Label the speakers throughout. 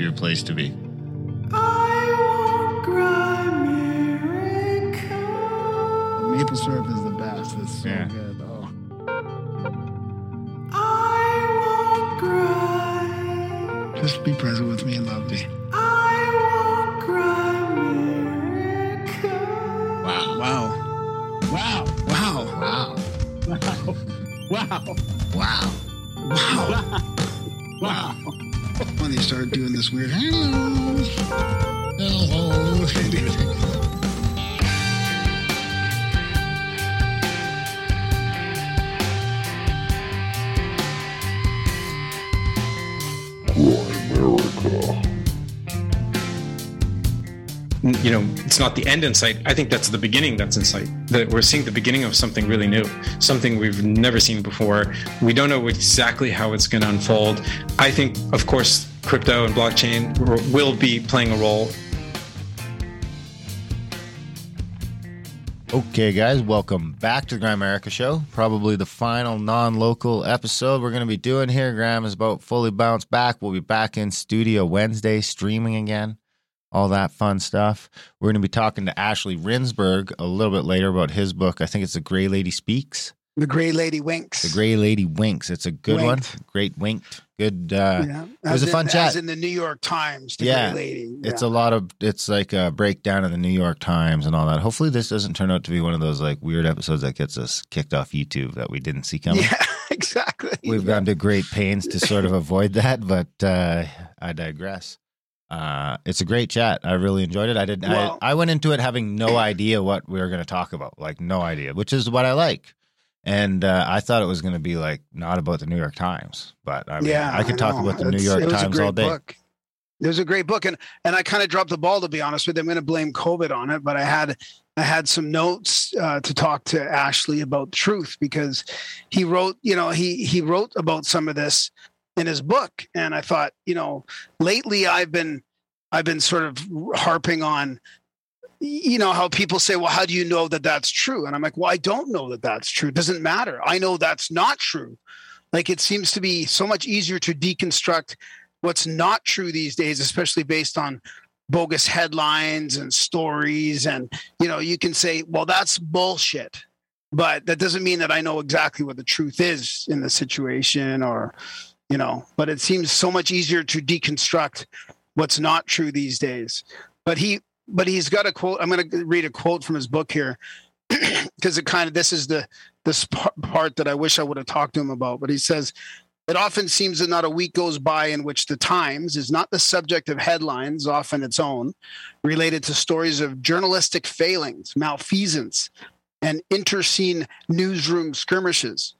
Speaker 1: happier place to be.
Speaker 2: Maple syrup is the best. It's so
Speaker 1: Yeah.
Speaker 2: good. Oh. Just be present with me and love me.
Speaker 1: Wow.
Speaker 2: Wow. Wow. Wow.
Speaker 1: Wow.
Speaker 3: Wow.
Speaker 1: Wow.
Speaker 2: Wow.
Speaker 3: Wow.
Speaker 2: When they start doing this weird hello.
Speaker 4: You know it's not the end in sight. I think that's the beginning that's in sight. That we're seeing the beginning of something really new something we've never seen before. We don't know exactly how it's going to unfold. I think of course crypto and blockchain will be playing a role
Speaker 1: Okay, guys, welcome back to the Grimerica Show. Probably the final non local episode we're going to be doing here. Graham is about fully bounced back. We'll be back in studio Wednesday, streaming again, all that fun stuff. We're going to be talking to Ashley Rindsberg a little bit later about his book. I think it's The Gray Lady Speaks.
Speaker 2: The Gray Lady winks.
Speaker 1: The Gray Lady Winks. It's a good
Speaker 2: Winked.
Speaker 1: one. Great winked. Good. Uh,
Speaker 2: yeah.
Speaker 1: it was
Speaker 2: As
Speaker 1: a fun chat.
Speaker 2: In the New York Times. The
Speaker 1: Yeah.
Speaker 2: Lady.
Speaker 1: It's a lot of it's like a breakdown of the New York Times and all that. Hopefully this doesn't turn out to be one of those like weird episodes that gets us kicked off YouTube that we didn't see coming.
Speaker 2: Yeah, exactly.
Speaker 1: We've gone to great pains to sort of avoid that, but uh I digress. Uh it's a great chat. I really enjoyed it. I did
Speaker 2: Well-
Speaker 1: I, I went into it having no idea what we were going to talk about. Like no idea, which is what I like. And uh, I thought it was going to be like not about the New York Times, but I mean,
Speaker 2: yeah,
Speaker 1: I could talk
Speaker 2: know.
Speaker 1: about the New York
Speaker 2: it was a
Speaker 1: Times all day.
Speaker 2: Book. It was a great book, and and I kind of dropped the ball to be honest with you. I'm going to blame COVID on it, but I had I had some notes uh, to talk to Ashley about truth because he wrote, you know, he he wrote about some of this in his book, and I thought, you know, lately I've been I've been sort of harping on you know how people say well how do you know that that's true? And i'm like well i don't know that that's true. It doesn't matter. I know that's not true. Like it seems to be so much easier to deconstruct what's not true these days especially based on bogus headlines and stories. And you know you can say well that's bullshit. But that doesn't mean that i know exactly what the truth is in the situation or you know but it seems so much easier to deconstruct what's not true these days. But he but he's got a quote i'm going to read a quote from his book here because it kind of this is the this part that i wish i would have talked to him about but he says it often seems that not a week goes by in which the times is not the subject of headlines often its own related to stories of journalistic failings malfeasance and interscene newsroom skirmishes.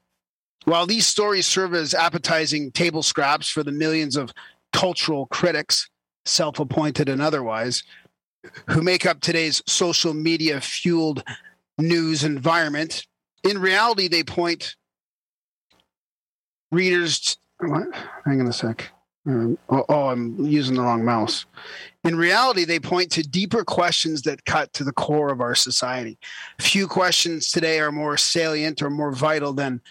Speaker 2: While these stories serve as appetizing table scraps for the millions of cultural critics self-appointed and otherwise who make up today's social media fueled news environment. In reality, they point readers. What? Hang on a sec. Um, oh, oh, I'm using the wrong mouse. In reality, they point to deeper questions that cut to the core of our society. Few questions today are more salient or more vital than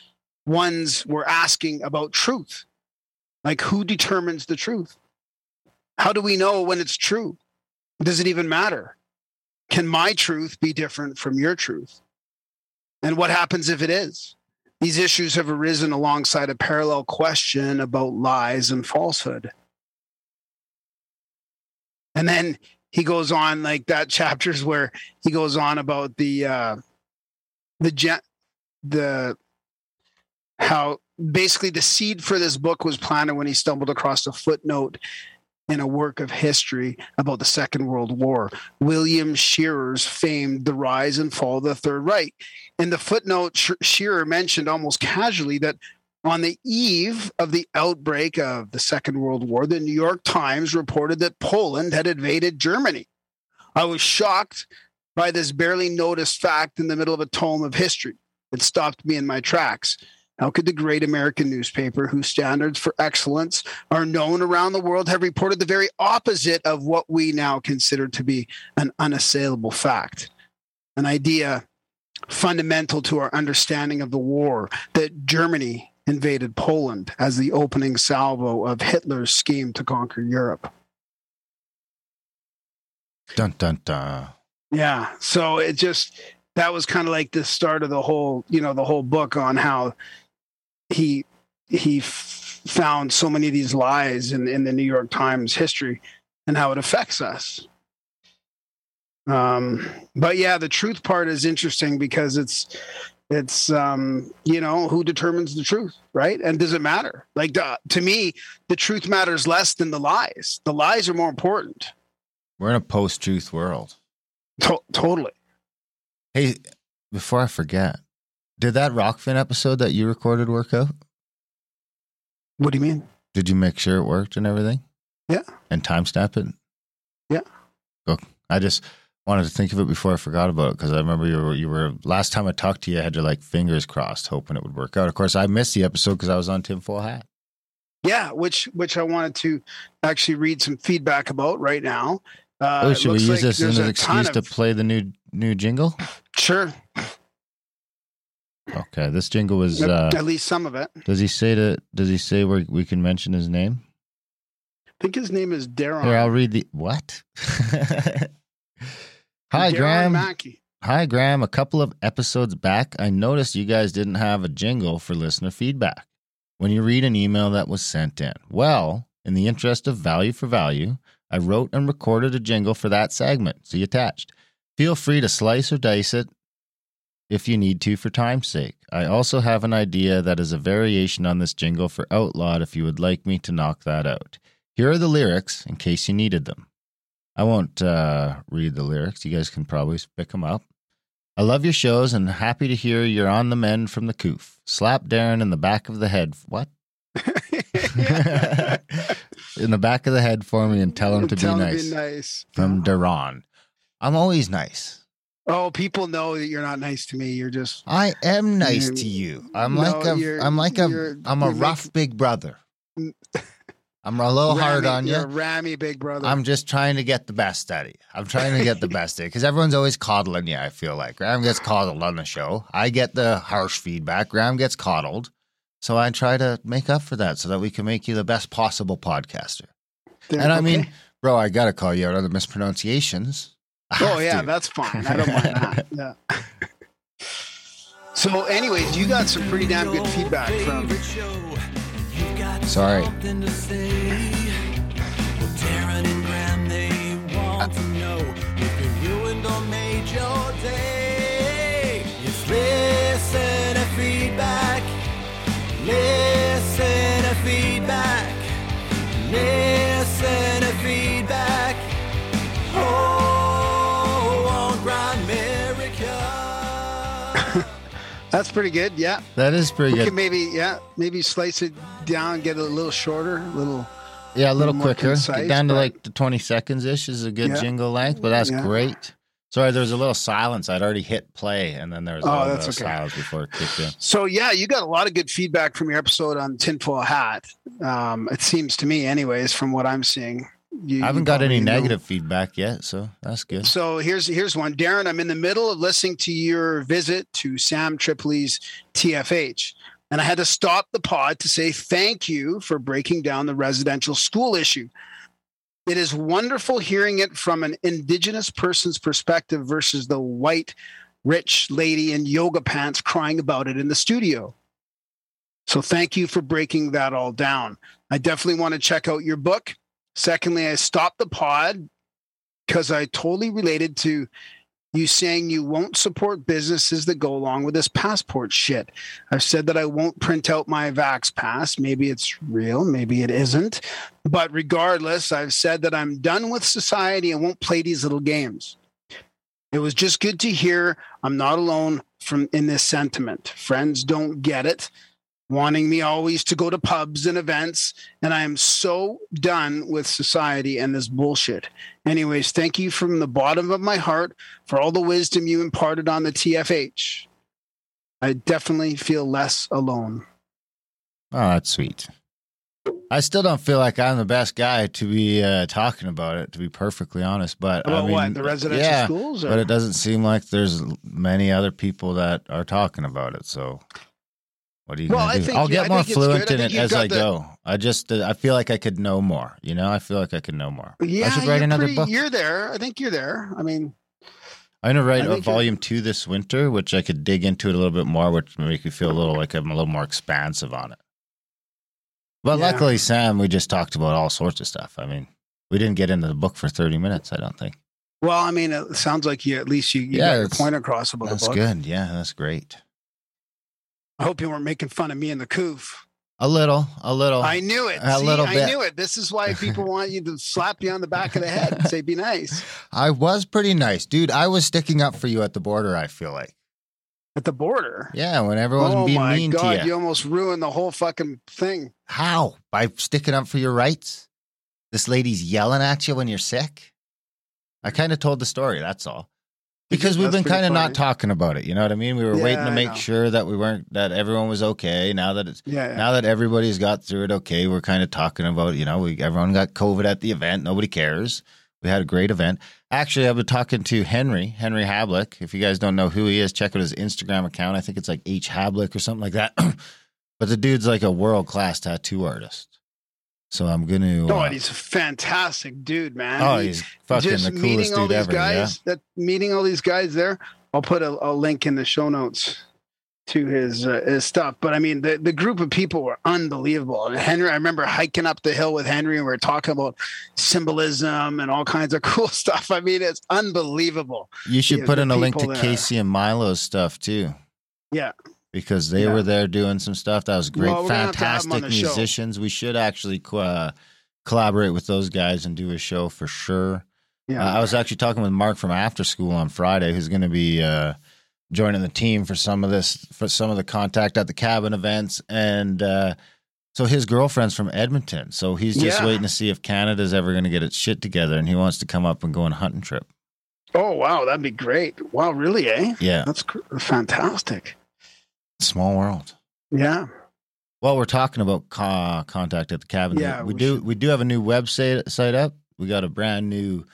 Speaker 2: ones we're asking about truth. Like, who determines the truth? How do we know when it's true? Does it even matter? Can my truth be different from your truth? And what happens if it is? These issues have arisen alongside a parallel question about lies and falsehood. And then he goes on like that chapters where he goes on about the uh the gen- the how basically the seed for this book was planted when he stumbled across a footnote in a work of history about the Second World War, William Shirer's famed The Rise and Fall of the Third Reich. In the footnote, Shirer mentioned almost casually that on the eve of the outbreak of the Second World War, the New York Times reported that Poland had invaded Germany. I was shocked by this barely noticed fact in the middle of a tome of history. It stopped me in my tracks. How could the great American newspaper, whose standards for excellence are known around the world, have reported the very opposite of what we now consider to be an unassailable fact? An idea fundamental to our understanding of the war that Germany invaded Poland as the opening salvo of Hitler's scheme to conquer Europe.
Speaker 1: Dun dun dun.
Speaker 2: Yeah. So it just that was kind of like the start of the whole, you know, the whole book on how he he f- found so many of these lies in in the New York Times history and how it affects us. Um, but yeah, the truth part is interesting because it's it's um, you know who determines the truth, right? And does it matter? Like uh, to me, the truth matters less than the lies. The lies are more important.
Speaker 1: We're in a post-truth world.
Speaker 2: To- totally.
Speaker 1: Hey, before I forget, did that Rokfin episode that you recorded work out?
Speaker 2: What do you mean?
Speaker 1: Did you make sure it worked and everything?
Speaker 2: Yeah.
Speaker 1: And timestamp it?
Speaker 2: Yeah.
Speaker 1: Go. I just wanted to think of it before I forgot about it because I remember you were you were last time I talked to you, I had your like fingers crossed, hoping it would work out. Of course, I missed the episode because I was on Tim tinfoil hat.
Speaker 2: Yeah, which which I wanted to actually read some feedback about right now. Uh,
Speaker 1: oh, should we use
Speaker 2: like
Speaker 1: this as an excuse to play the new new jingle?
Speaker 2: Sure,
Speaker 1: Okay, this jingle was.
Speaker 2: at,
Speaker 1: Uh,
Speaker 2: at least some of it.
Speaker 1: does he say to? Does he say where we can mention his name?
Speaker 2: I think his name is Darren.
Speaker 1: Here, I'll read the what. Hi,
Speaker 2: Darren
Speaker 1: Graham.
Speaker 2: Mackey.
Speaker 1: Hi, Graham. A couple of episodes back, I noticed you guys didn't have a jingle for listener feedback when you read an email that was sent in. Well, in the interest of value for value, I wrote and recorded a jingle for that segment. See attached. Feel free to slice or dice it if you need to for time's sake. I also have an idea that is a variation on this jingle for Outlawed if you would like me to knock that out. Here are the lyrics in case you needed them. I won't uh, read the lyrics. You guys can probably pick them up. I love your shows and happy to hear you're on the mend from the coof. Slap Darren in the back of the head. What? in the back of the head for me and tell him to be
Speaker 2: him
Speaker 1: nice.
Speaker 2: nice.
Speaker 1: From Duran. I'm always nice.
Speaker 2: Oh, people know that you're not nice to me. You're just
Speaker 1: I am nice to you. I'm
Speaker 2: no,
Speaker 1: like a I'm like a I'm a rough
Speaker 2: making-
Speaker 1: big brother. I'm a little hard on
Speaker 2: You're
Speaker 1: you.
Speaker 2: a rammy big brother.
Speaker 1: I'm just trying to get the best out of you. I'm trying to get the best out because everyone's always coddling you. I feel like Graham gets coddled on the show. I get the harsh feedback. Graham gets coddled. So I try to make up for that so that we can make you the best possible podcaster. And I
Speaker 2: okay.
Speaker 1: mean, bro, I got to call you out on the mispronunciations. I
Speaker 2: oh yeah,
Speaker 1: to.
Speaker 2: that's fine. I don't mind that. Yeah. So, anyways, you got some pretty damn good feedback from.
Speaker 1: Sorry.
Speaker 5: Listen to feedback. Listen
Speaker 2: That's pretty good. Yeah,
Speaker 1: That is pretty
Speaker 2: we
Speaker 1: good.
Speaker 2: can maybe yeah maybe slice it down, get it a little shorter, a little.
Speaker 1: Yeah, a little
Speaker 2: more
Speaker 1: quicker.
Speaker 2: concise,
Speaker 1: Get down to like the 20 seconds ish is a good
Speaker 2: Yeah.
Speaker 1: jingle length, but that's
Speaker 2: Yeah.
Speaker 1: great. Sorry, there was a little silence. I'd already hit play, and then there was a
Speaker 2: Oh,
Speaker 1: little bit of
Speaker 2: okay.
Speaker 1: silence before it kicked in.
Speaker 2: So yeah, you got a lot of good feedback from your episode on tinfoil hat. Um, it seems to me, anyways, from what I'm seeing. You,
Speaker 1: I haven't
Speaker 2: you
Speaker 1: got any
Speaker 2: probably know-
Speaker 1: negative feedback yet, so that's good.
Speaker 2: So here's here's one, Darren. I'm in the middle of listening to your visit to Sam Tripoli's TFH, and I had to stop the pod to say thank you for breaking down the residential school issue. It is wonderful hearing it from an indigenous person's perspective versus the white rich lady in yoga pants crying about it in the studio. So thank you for breaking that all down. I definitely want to check out your book. Secondly, I stopped the pod because I totally related to you saying you won't support businesses that go along with this passport shit. I've said that I won't print out my Vax Pass. Maybe it's real, maybe it isn't. But regardless, I've said that I'm done with society and won't play these little games. It was just good to hear I'm not alone from in this sentiment. Friends don't get it, wanting me always to go to pubs and events, and I am so done with society and this bullshit. Anyways, thank you from the bottom of my heart for all the wisdom you imparted on the TFH. I definitely feel less alone.
Speaker 1: Oh, that's sweet. I still don't feel like I'm the best guy to be uh, talking about it, to be perfectly honest. But I
Speaker 2: About
Speaker 1: mean,
Speaker 2: what? The residential
Speaker 1: yeah,
Speaker 2: schools? Or?
Speaker 1: But it doesn't seem like there's many other people that are talking about it. So What are you
Speaker 2: Well, I
Speaker 1: do?
Speaker 2: think
Speaker 1: I'll get
Speaker 2: I
Speaker 1: more fluent in it as I
Speaker 2: the-
Speaker 1: go. I just uh, I feel like I could know more. You know, I feel like I could know more.
Speaker 2: Yeah,
Speaker 1: I should write another
Speaker 2: pretty-
Speaker 1: book.
Speaker 2: You're there. I think you're there. I mean,
Speaker 1: I'm gonna write a
Speaker 2: you're-
Speaker 1: volume two this winter, which I could dig into it a little bit more, which make me feel a little like I'm a little more expansive on it. But
Speaker 2: Yeah.
Speaker 1: luckily, Sam, we just talked about all sorts of stuff. I mean, we didn't get into the book for 30 minutes. I don't think.
Speaker 2: well, I mean, it sounds like you at least you, you
Speaker 1: Yeah,
Speaker 2: got your point across about the book.
Speaker 1: That's good. Yeah, that's great.
Speaker 2: I hope you weren't making fun of me and the coof.
Speaker 1: A little, a little.
Speaker 2: I knew it.
Speaker 1: A
Speaker 2: See,
Speaker 1: little
Speaker 2: I
Speaker 1: bit.
Speaker 2: knew it. This is why people want you to slap you on the back of the head and say, "Be nice."
Speaker 1: I was pretty nice, dude. I was sticking up for you at the border. I feel like,
Speaker 2: At the border.
Speaker 1: yeah, when everyone's
Speaker 2: oh
Speaker 1: being mean
Speaker 2: god!
Speaker 1: to
Speaker 2: You almost ruined the whole fucking thing.
Speaker 1: How? By sticking up for your rights? This lady's yelling at you when you're sick? I kind of told the story, that's all. Because we've been kind of not talking about it, you know what I mean? We were
Speaker 2: Yeah,
Speaker 1: waiting to make sure that we weren't that everyone was okay. Now that it's
Speaker 2: Yeah. yeah.
Speaker 1: now that everybody's got through it okay, we're kind of talking about, you know, we everyone got COVID at the event, nobody cares. We had a great event. Actually, I've been talking to Henry, Henry Hablick. If you guys don't know who he is, check out his Instagram account. I think it's like H Hablick or something like that. but the dude's like a world class tattoo artist. So I'm going to.
Speaker 2: No, and he's a fantastic dude, man.
Speaker 1: oh,
Speaker 2: He-
Speaker 1: he's fucking
Speaker 2: just
Speaker 1: the
Speaker 2: meeting
Speaker 1: coolest
Speaker 2: all
Speaker 1: dude
Speaker 2: these
Speaker 1: ever. Yeah.
Speaker 2: guys. That meeting all these guys there. I'll put a, a link in the show notes to his uh, his stuff. But I mean, the the group of people were unbelievable. And Henry, I remember hiking up the hill with Henry, and we were talking about symbolism and all kinds of cool stuff. I mean, it's unbelievable.
Speaker 1: You should
Speaker 2: Yeah,
Speaker 1: put
Speaker 2: the
Speaker 1: in a link to
Speaker 2: there.
Speaker 1: Casey and Milo's stuff too.
Speaker 2: Yeah.
Speaker 1: Because they
Speaker 2: Yeah.
Speaker 1: were there doing some stuff. That was great.
Speaker 2: Well, we're gonna have to have 'em on
Speaker 1: Fantastic
Speaker 2: the show.
Speaker 1: musicians. We should actually uh, collaborate with those guys and do a show for sure.
Speaker 2: Yeah.
Speaker 1: Uh, I was actually talking with Mark from After School on Friday, who's going to be uh, joining the team for some of this, for some of the contact at the cabin events, and uh, so his girlfriend's from Edmonton, so he's just
Speaker 2: Yeah.
Speaker 1: waiting to see if Canada's ever going to get its shit together, and he wants to come up and go on a hunting trip.
Speaker 2: oh wow, that'd be great. Wow, really? Eh?
Speaker 1: Yeah,
Speaker 2: That's cr- fantastic.
Speaker 1: Small world.
Speaker 2: Yeah.
Speaker 1: Well, we're talking about co- contact at the cabin.
Speaker 2: Yeah,
Speaker 1: we,
Speaker 2: we
Speaker 1: do.
Speaker 2: should-
Speaker 1: We do have a new website site up. We got a brand new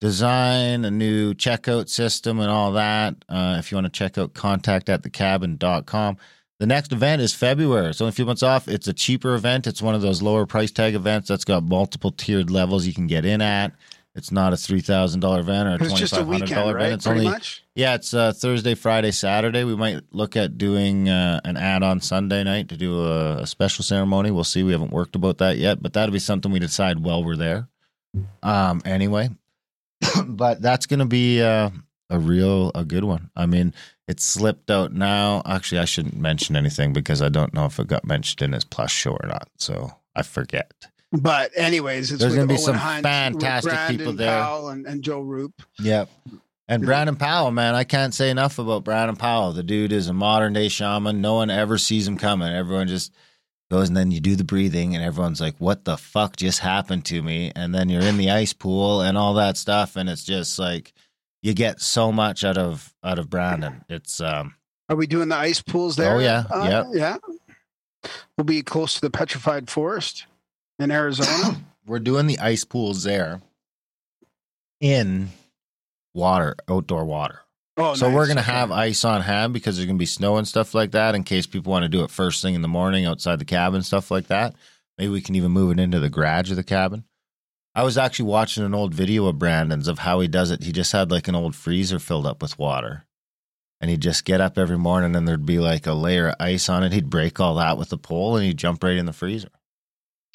Speaker 1: design, a new checkout system, and all that. Uh, if you want to check out contact at thecabin.com. The next event is February. It's only a few months off. It's a cheaper event. It's one of those lower price tag events that's got multiple tiered levels you can get in at. It's not a three thousand dollar van or a twenty five hundred dollar
Speaker 2: right?
Speaker 1: It's
Speaker 2: Pretty
Speaker 1: only
Speaker 2: much.
Speaker 1: yeah, it's uh, Thursday, Friday, Saturday. We might look at doing uh, an ad on Sunday night to do a, a special ceremony. We'll see. We haven't worked about that yet, but that'll be something we decide while we're there. Um, anyway, but that's going to be uh, a real a good one. I mean, it's slipped out now. Actually, I shouldn't mention anything because I don't know if it got mentioned in his plus show or not. So I forget.
Speaker 2: But anyways, it's
Speaker 1: There's gonna be
Speaker 2: Owen
Speaker 1: some fantastic people there.
Speaker 2: Powell and, and Joe Roop.
Speaker 1: Yep. And Brandon Powell, man, I can't say enough about Brandon Powell. The dude is a modern day shaman. No one ever sees him coming. Everyone just goes and then you do the breathing and everyone's like, what the fuck just happened to me? And then you're in the ice pool and all that stuff. And it's just like, you get so much out of, out of Brandon. It's, um,
Speaker 2: Are we doing the ice pools there?
Speaker 1: Oh, yeah.
Speaker 2: Uh,
Speaker 1: Yep.
Speaker 2: Yeah. We'll be close to the petrified forest in Arizona.
Speaker 1: we're doing the ice pools there in water, outdoor water.
Speaker 2: Oh,
Speaker 1: so
Speaker 2: nice.
Speaker 1: we're gonna have ice on hand because there's gonna be snow and stuff like that in case people want to do it first thing in the morning outside the cabin, stuff like that. Maybe we can even move it into the garage of the cabin. I was actually watching an old video of Brandon's of how he does it. He just had like an old freezer filled up with water. And he'd just get up every morning and there'd be like a layer of ice on it. He'd break all that with the pole and he'd jump right in the freezer.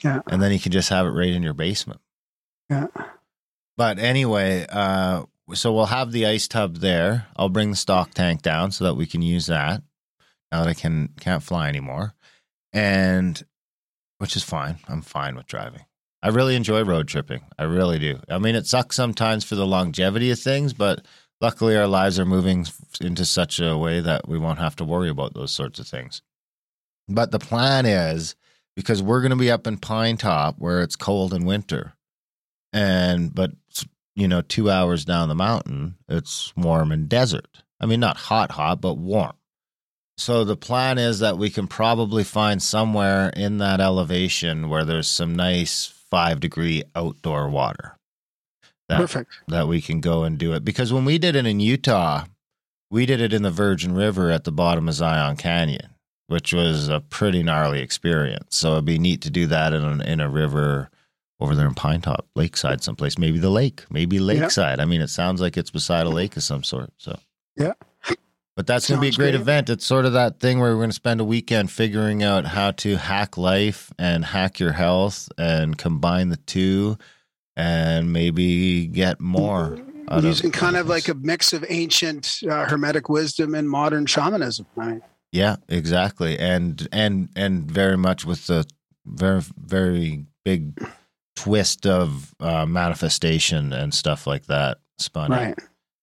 Speaker 2: Yeah.
Speaker 1: And then you can just have it right in your basement.
Speaker 2: Yeah.
Speaker 1: But anyway, uh, so we'll have the ice tub there. I'll bring the stock tank down so that we can use that now that I can can't fly anymore, and which is fine. I'm fine with driving. I really enjoy road tripping. I really do. I mean, it sucks sometimes for the longevity of things, but luckily our lives are moving into such a way that we won't have to worry about those sorts of things. But the plan is because we're going to be up in Pine Top where it's cold in winter. And but you know two hours down the mountain it's warm and desert. I mean not hot hot but warm. So the plan is that we can probably find somewhere in that elevation where there's some nice five degree outdoor water. That,
Speaker 2: Perfect.
Speaker 1: that we can go and do it. Because when we did it in utah we did it in the virgin river at the bottom of zion canyon which was a pretty gnarly experience. So it'd be neat to do that in a, in a river over there in Pine Top, Lakeside, someplace. Maybe the lake, maybe Lakeside. I mean, it sounds like it's beside a lake of some sort. So
Speaker 2: Yeah.
Speaker 1: But that's going to be a great
Speaker 2: great.
Speaker 1: event. It's sort of that thing where we're going to spend a weekend figuring out how to hack life and hack your health and combine the two and maybe get more.
Speaker 2: Using kind of like a mix of ancient uh, hermetic wisdom and modern shamanism. Right?
Speaker 1: Yeah, exactly. And and and very much with the very very big twist of uh, manifestation and stuff like that spun.
Speaker 2: Right.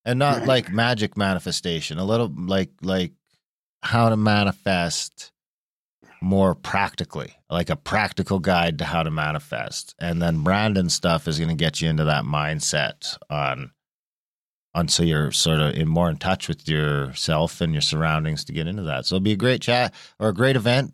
Speaker 1: and not
Speaker 2: Right.
Speaker 1: like magic manifestation a little like like how to manifest more practically like a practical guide to how to manifest and then brandon stuff is going to get you into that mindset on so you're sort of in more in touch with yourself and your surroundings to get into that so it'll be a great chat or a great event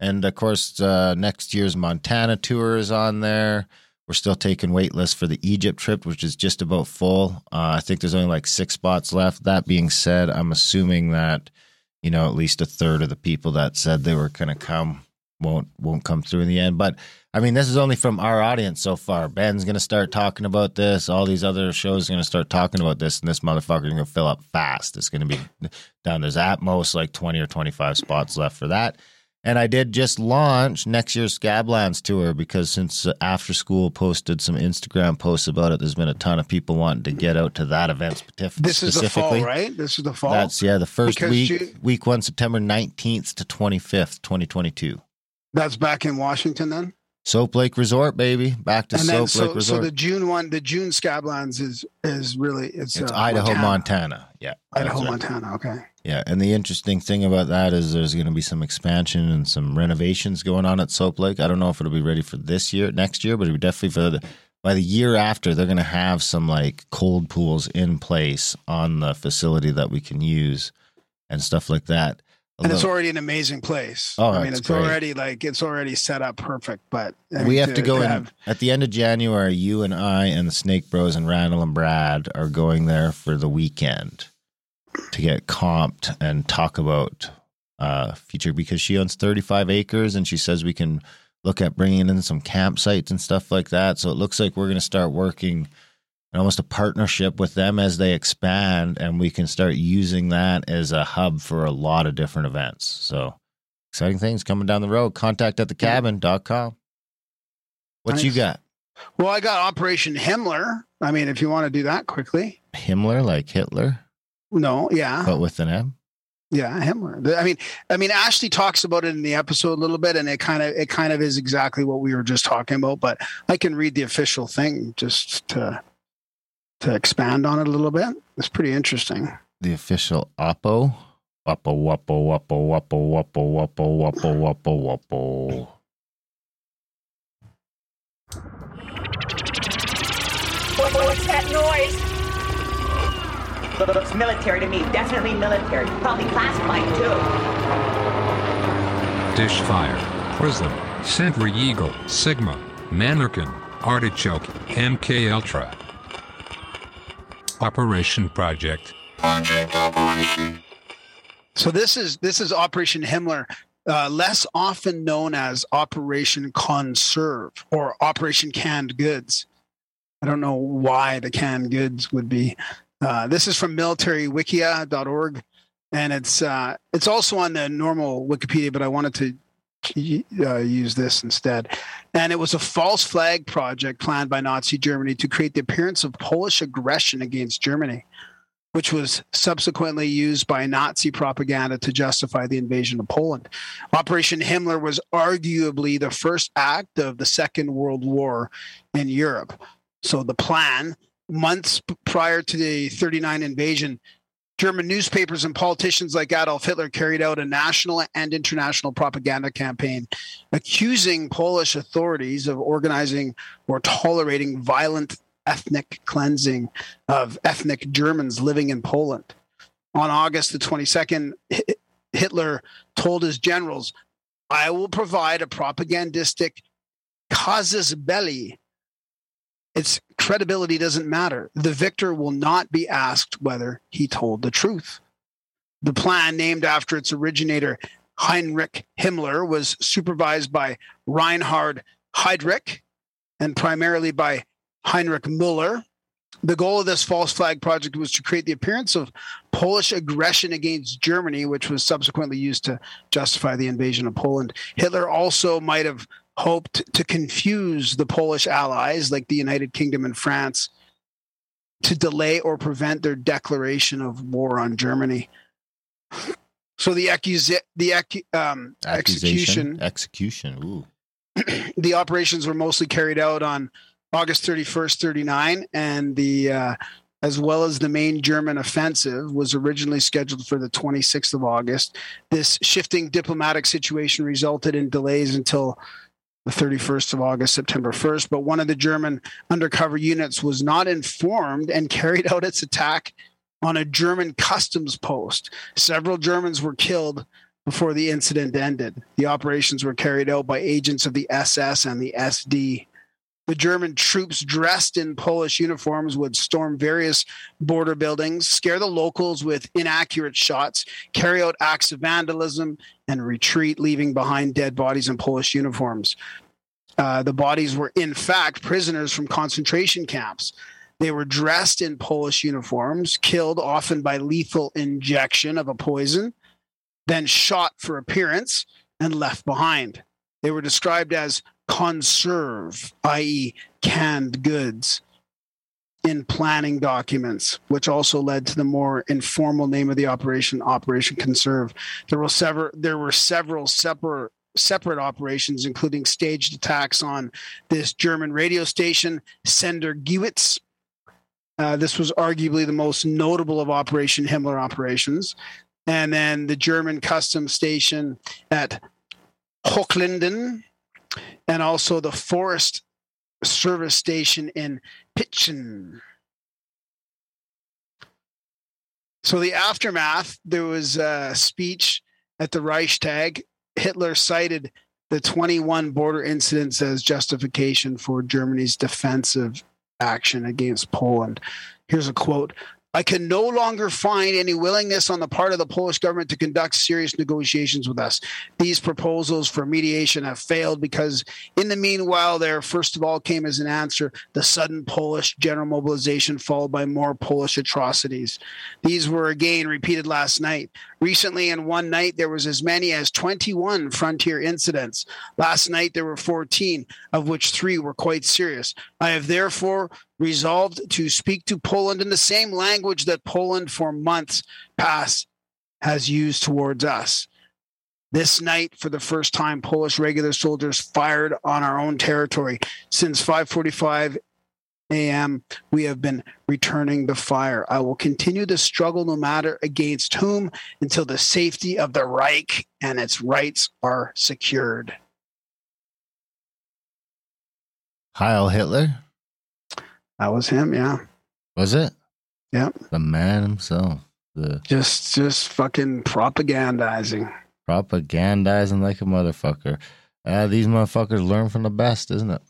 Speaker 1: and of course uh, next year's montana tour is on there we're still taking wait lists for the Egypt trip, which is just about full. Uh, I think there's only like six spots left. That being said, I'm assuming that you know at least a third of the people that said they were going to come won't won't come through in the end. But I mean, this is only from our audience so far. Ben's going to start talking about this. All these other shows are going to start talking about this, and this motherfucker is going to fill up fast. It's going to be down. There's at most like 20 or 25 spots left for that. And I did just launch next year's Scablands tour because since After School posted some Instagram posts about it, there's been a ton of people wanting to get out to that event specif-
Speaker 2: This is the
Speaker 1: specifically.
Speaker 2: fall, right? This is the fall.
Speaker 1: That's yeah, the first
Speaker 2: Because
Speaker 1: week, week one, September 19th to 25th, 2022.
Speaker 2: That's back in Washington then.
Speaker 1: Soap Lake Resort, baby, back to
Speaker 2: and
Speaker 1: Soap
Speaker 2: then
Speaker 1: Lake
Speaker 2: so, so the June one, the June Scablands is is really it's,
Speaker 1: it's
Speaker 2: uh,
Speaker 1: Idaho, Montana. Yeah,
Speaker 2: Idaho,
Speaker 1: right.
Speaker 2: Montana. Okay.
Speaker 1: Yeah, and the interesting thing about that is there's going to be some expansion and some renovations going on at Soap Lake. I don't know if it'll be ready for this year, next year, but it'll be definitely for the by the year after. They're going to have some like cold pools in place on the facility that we can use and stuff like that.
Speaker 2: And it's already an amazing place.
Speaker 1: Oh,
Speaker 2: I mean,
Speaker 1: it's great.
Speaker 2: already like it's already set up perfect. But I
Speaker 1: we
Speaker 2: mean,
Speaker 1: have to go in
Speaker 2: have-
Speaker 1: at the end of January. You and I and the Snake Bros and Randall and Brad are going there for the weekend to get comped and talk about uh future because she owns 35 acres and she says we can look at bringing in some campsites and stuff like that. So it looks like we're going to start working in almost a partnership with them as they expand and we can start using that as a hub for a lot of different events. So exciting things coming down the road. Contact at thecabin.com. What you got?
Speaker 2: Well, I got Operation Himmler. I mean, if you want to do that quickly.
Speaker 1: Himmler like Hitler,
Speaker 2: No, yeah,
Speaker 1: but with an M.
Speaker 2: yeah, Himmler. I mean, I mean, Ashley talks about it in the episode a little bit, and it kind of it kind of is exactly what we were just talking about. But I can read the official thing just to to expand on it a little bit. It's pretty interesting.
Speaker 1: The official Oppo. Wappo, wappo, wappo, wappo, wappo, wappo, wappo, wappo, wappo.
Speaker 6: What, what's that noise?
Speaker 7: Look- Looks military to me. Definitely military. Probably classified too.
Speaker 8: Dishfire, Prism, Sentry Eagle, Sigma, Mannequin, Artichoke, MK Ultra. Operation Project.
Speaker 2: So this is this is Operation Himmler, uh, less often known as Operation Conserve or Operation Canned Goods. I don't know why the canned goods would be. Uh, this is from militarywikia.org, and it's uh, it's also on the normal Wikipedia, but I wanted to uh, use this instead. And it was a false flag project planned by Nazi Germany to create the appearance of Polish aggression against Germany which was subsequently used by Nazi propaganda to justify the invasion of Poland. Operation Himmler was arguably the first act of the Second World War in Europe. So the plan, months prior to the 39 invasion, German newspapers and politicians like Adolf Hitler carried out a national and international propaganda campaign accusing Polish authorities of organizing or tolerating violent ethnic cleansing of ethnic Germans living in Poland. On August the 22nd, Hitler told his generals, I will provide a propagandistic casus belli. Its credibility doesn't matter. The victor will not be asked whether he told the truth. The plan, named after its originator, Heinrich Himmler was supervised by Reinhard Heydrich and primarily by Heinrich Müller. The goal of this false flag project was to create the appearance of Polish aggression against Germany, which was subsequently used to justify the invasion of Poland. Hitler also might have hoped to confuse the Polish allies, like the United Kingdom and France, to delay or prevent their declaration of war on Germany. So the accusa- the acu- um, execution
Speaker 1: Execution. Ooh.
Speaker 2: the operations were mostly carried out on August 31st, 39, and the uh, as well as the main German offensive was originally scheduled for the 26th of August. This shifting diplomatic situation resulted in delays until the 31st of August, September 1st. But one of the German undercover units was not informed and carried out its attack on a German customs post. Several Germans were killed before the incident ended. The operations were carried out by agents of the SS and the SD. The German troops dressed in Polish uniforms would storm various border buildings, scare the locals with inaccurate shots, carry out acts of vandalism, and retreat, leaving behind dead bodies in Polish uniforms. Uh, the bodies were, in fact, prisoners from concentration camps. They were dressed in Polish uniforms, killed often by lethal injection of a poison, then shot for appearance and left behind. They were described as conserve, i.e., canned goods, in planning documents, which also led to the more informal name of the operation, Operation Conserve. There were several. There were several separate separate operations, including staged attacks on this German radio station, Sender Gleiwitz. Uh, this was arguably the most notable of Operation Himmler operations. And then the German customs station at Hochlinden, and also the forest service station in Pitschen. So the aftermath, there was a speech at the Reichstag. Hitler cited the 21 border incidents as justification for Germany's defensive action against Poland. Here's a quote I can no longer find any willingness on the part of the Polish government to conduct serious negotiations with us. These proposals for mediation have failed because, in the meanwhile, there first of all came as an answer the sudden Polish general mobilization, followed by more Polish atrocities. These were again repeated last night. Recently, in one night, there was as many as 21 frontier incidents. Last night, there were 14, of which three were quite serious. I have therefore resolved to speak to Poland in the same language that Poland for months past has used towards us. This night, for the first time, Polish regular soldiers fired on our own territory. Since 5:45 a.m., we have been returning the fire. I will continue the struggle no matter against whom until the safety of the Reich and its rights are secured.
Speaker 1: Heil Hitler.
Speaker 2: That was him, yeah.
Speaker 1: Was it?
Speaker 2: Yep.
Speaker 1: The man himself. The
Speaker 2: Just just fucking propagandizing.
Speaker 1: propagandizing like a motherfucker. Uh, these motherfuckers learn from the best, isn't it?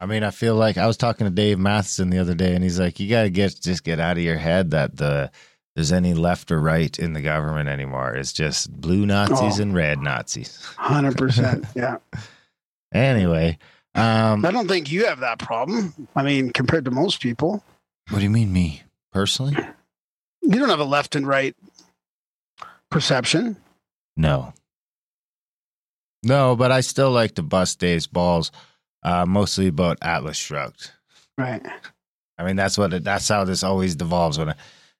Speaker 1: I mean, I feel like I was talking to Dave Matheson the other day, and he's like, "You got to get just get out of your head that the there's any left or right in the government anymore. It's just blue Nazis
Speaker 2: Oh.
Speaker 1: and red Nazis."
Speaker 2: Hundred percent. Yeah.
Speaker 1: Anyway, um,
Speaker 2: I don't think you have that problem. I mean, compared to most people,
Speaker 1: what do you mean, me personally?
Speaker 2: you don't have a left and right perception.
Speaker 1: No. No, but I still like to bust Dave's balls, uh, mostly about Atlas Shrugged.
Speaker 2: Right.
Speaker 1: I mean, that's what it, that's how this always devolves. When I,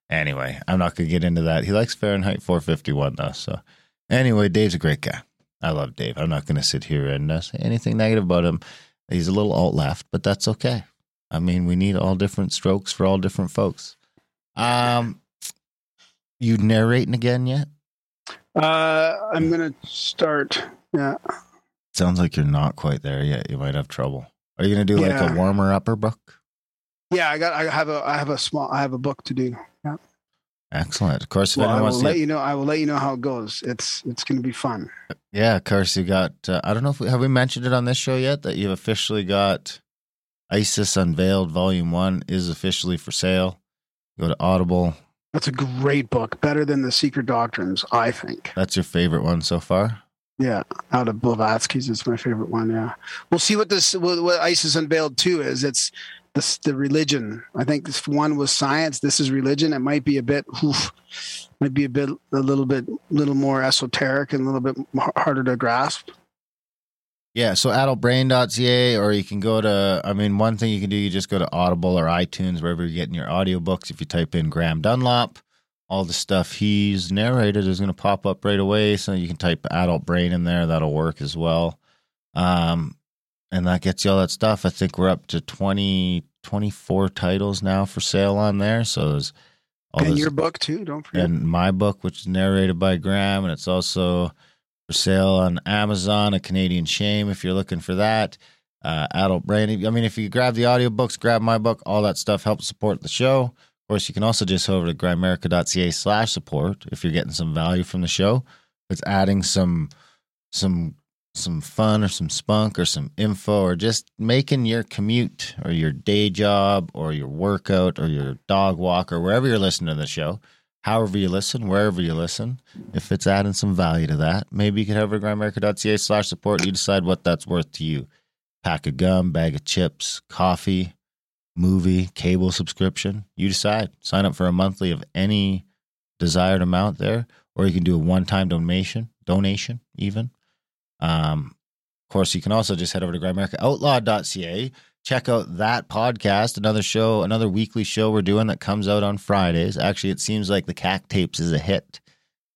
Speaker 1: anyway, I'm not gonna get into that. He likes Fahrenheit 451 though. So anyway, Dave's a great guy. I love Dave. I'm not gonna sit here and uh, say anything negative about him. He's a little alt left, but that's okay. I mean, we need all different strokes for all different folks. Um, you narrating again yet?
Speaker 2: Uh, I'm gonna start. Yeah.
Speaker 1: Sounds like you're not quite there yet. You might have trouble. Are you gonna do like
Speaker 2: Yeah.
Speaker 1: a warmer upper book?
Speaker 2: Yeah. I got. I have a. I have a small. I have a book to do.
Speaker 1: Excellent. Of course, if
Speaker 2: Well, I will
Speaker 1: wants to,
Speaker 2: let you know. I will let you know how it goes. It's. It's gonna be fun.
Speaker 1: yeah, of course, you got. Uh, I don't know if we have we mentioned it on this show yet that you've officially got ISIS Unveiled Volume One is officially for sale. Go to Audible.
Speaker 2: That's a great book, better than the Secret Doctrines, I think.
Speaker 1: That's your favorite one so far?
Speaker 2: Yeah, out of Blavatsky's, it's my favorite one. Yeah, we'll see what this what, what ISIS unveiled too is. It's this the religion. I think this one was science. This is religion. It might be a bit, oof, might be a bit, a little bit, little more esoteric and a little bit harder to grasp.
Speaker 1: Yeah, so adultbrain.ca, or you can go to, I mean, one thing you can do, you just go to Audible or iTunes, wherever you're getting your audiobooks. If you type in Graham Dunlop, all the stuff he's narrated is going to pop up right away. So you can type Adult Brain in there. That'll work as well. Um, and that gets you all that stuff. I think we're up to 20, 24 titles now for sale on there. So there's all
Speaker 2: and
Speaker 1: this-
Speaker 2: your book too. Don't forget.
Speaker 1: and my book, which is narrated by Graham, and it's also for sale on Amazon. A Canadian Shame, if you're looking for that. Uh, Adult Brain. I mean, if you grab the audiobooks, grab my book, all that stuff helps support the show. Of course, you can also just go over to grimerica.ca slash support if you're getting some value from the show. It's adding some some some fun or some spunk or some info or just making your commute or your day job or your workout or your dog walk or wherever you're listening to the show however you listen, wherever you listen, if it's adding some value to that, maybe you could head over to grimerica.ca slash support. You decide what that's worth to you. Pack of gum, bag of chips, coffee, movie, cable subscription. You decide. Sign up for a monthly of any desired amount there, or you can do a one-time donation, donation even. Um, of course, you can also just head over to grimericaoutlaw.ca check out that podcast another show another weekly show we're doing that comes out on fridays. Actually it seems like the cac tapes is a hit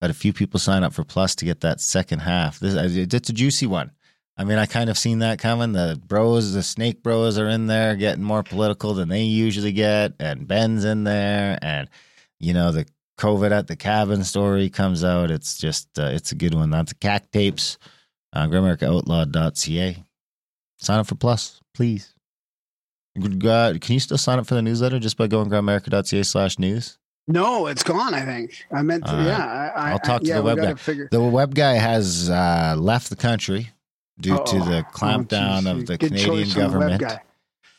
Speaker 1: had a few people sign up for plus to get that second half. This it's a juicy one. I mean i kind of seen that coming. The bros the snake bros are in there getting more political than they usually get and ben's in there and you know the covid at the cabin story comes out. It's just uh, it's a good one. That's cac tapes uh, grimericaoutlaw.ca sign up for plus please God, can you still sign up for the newsletter just by going grimerica.ca slash news?
Speaker 2: No, it's gone. I think I meant. To,
Speaker 1: right.
Speaker 2: yeah, I, I,
Speaker 1: I'll talk to
Speaker 2: yeah,
Speaker 1: the web guy.
Speaker 2: Figure.
Speaker 1: The web guy has uh, left the country due to
Speaker 2: Uh-oh.
Speaker 1: the
Speaker 2: Oh,
Speaker 1: clampdown
Speaker 2: geez.
Speaker 1: of the
Speaker 2: Good
Speaker 1: Canadian
Speaker 2: on the
Speaker 1: government.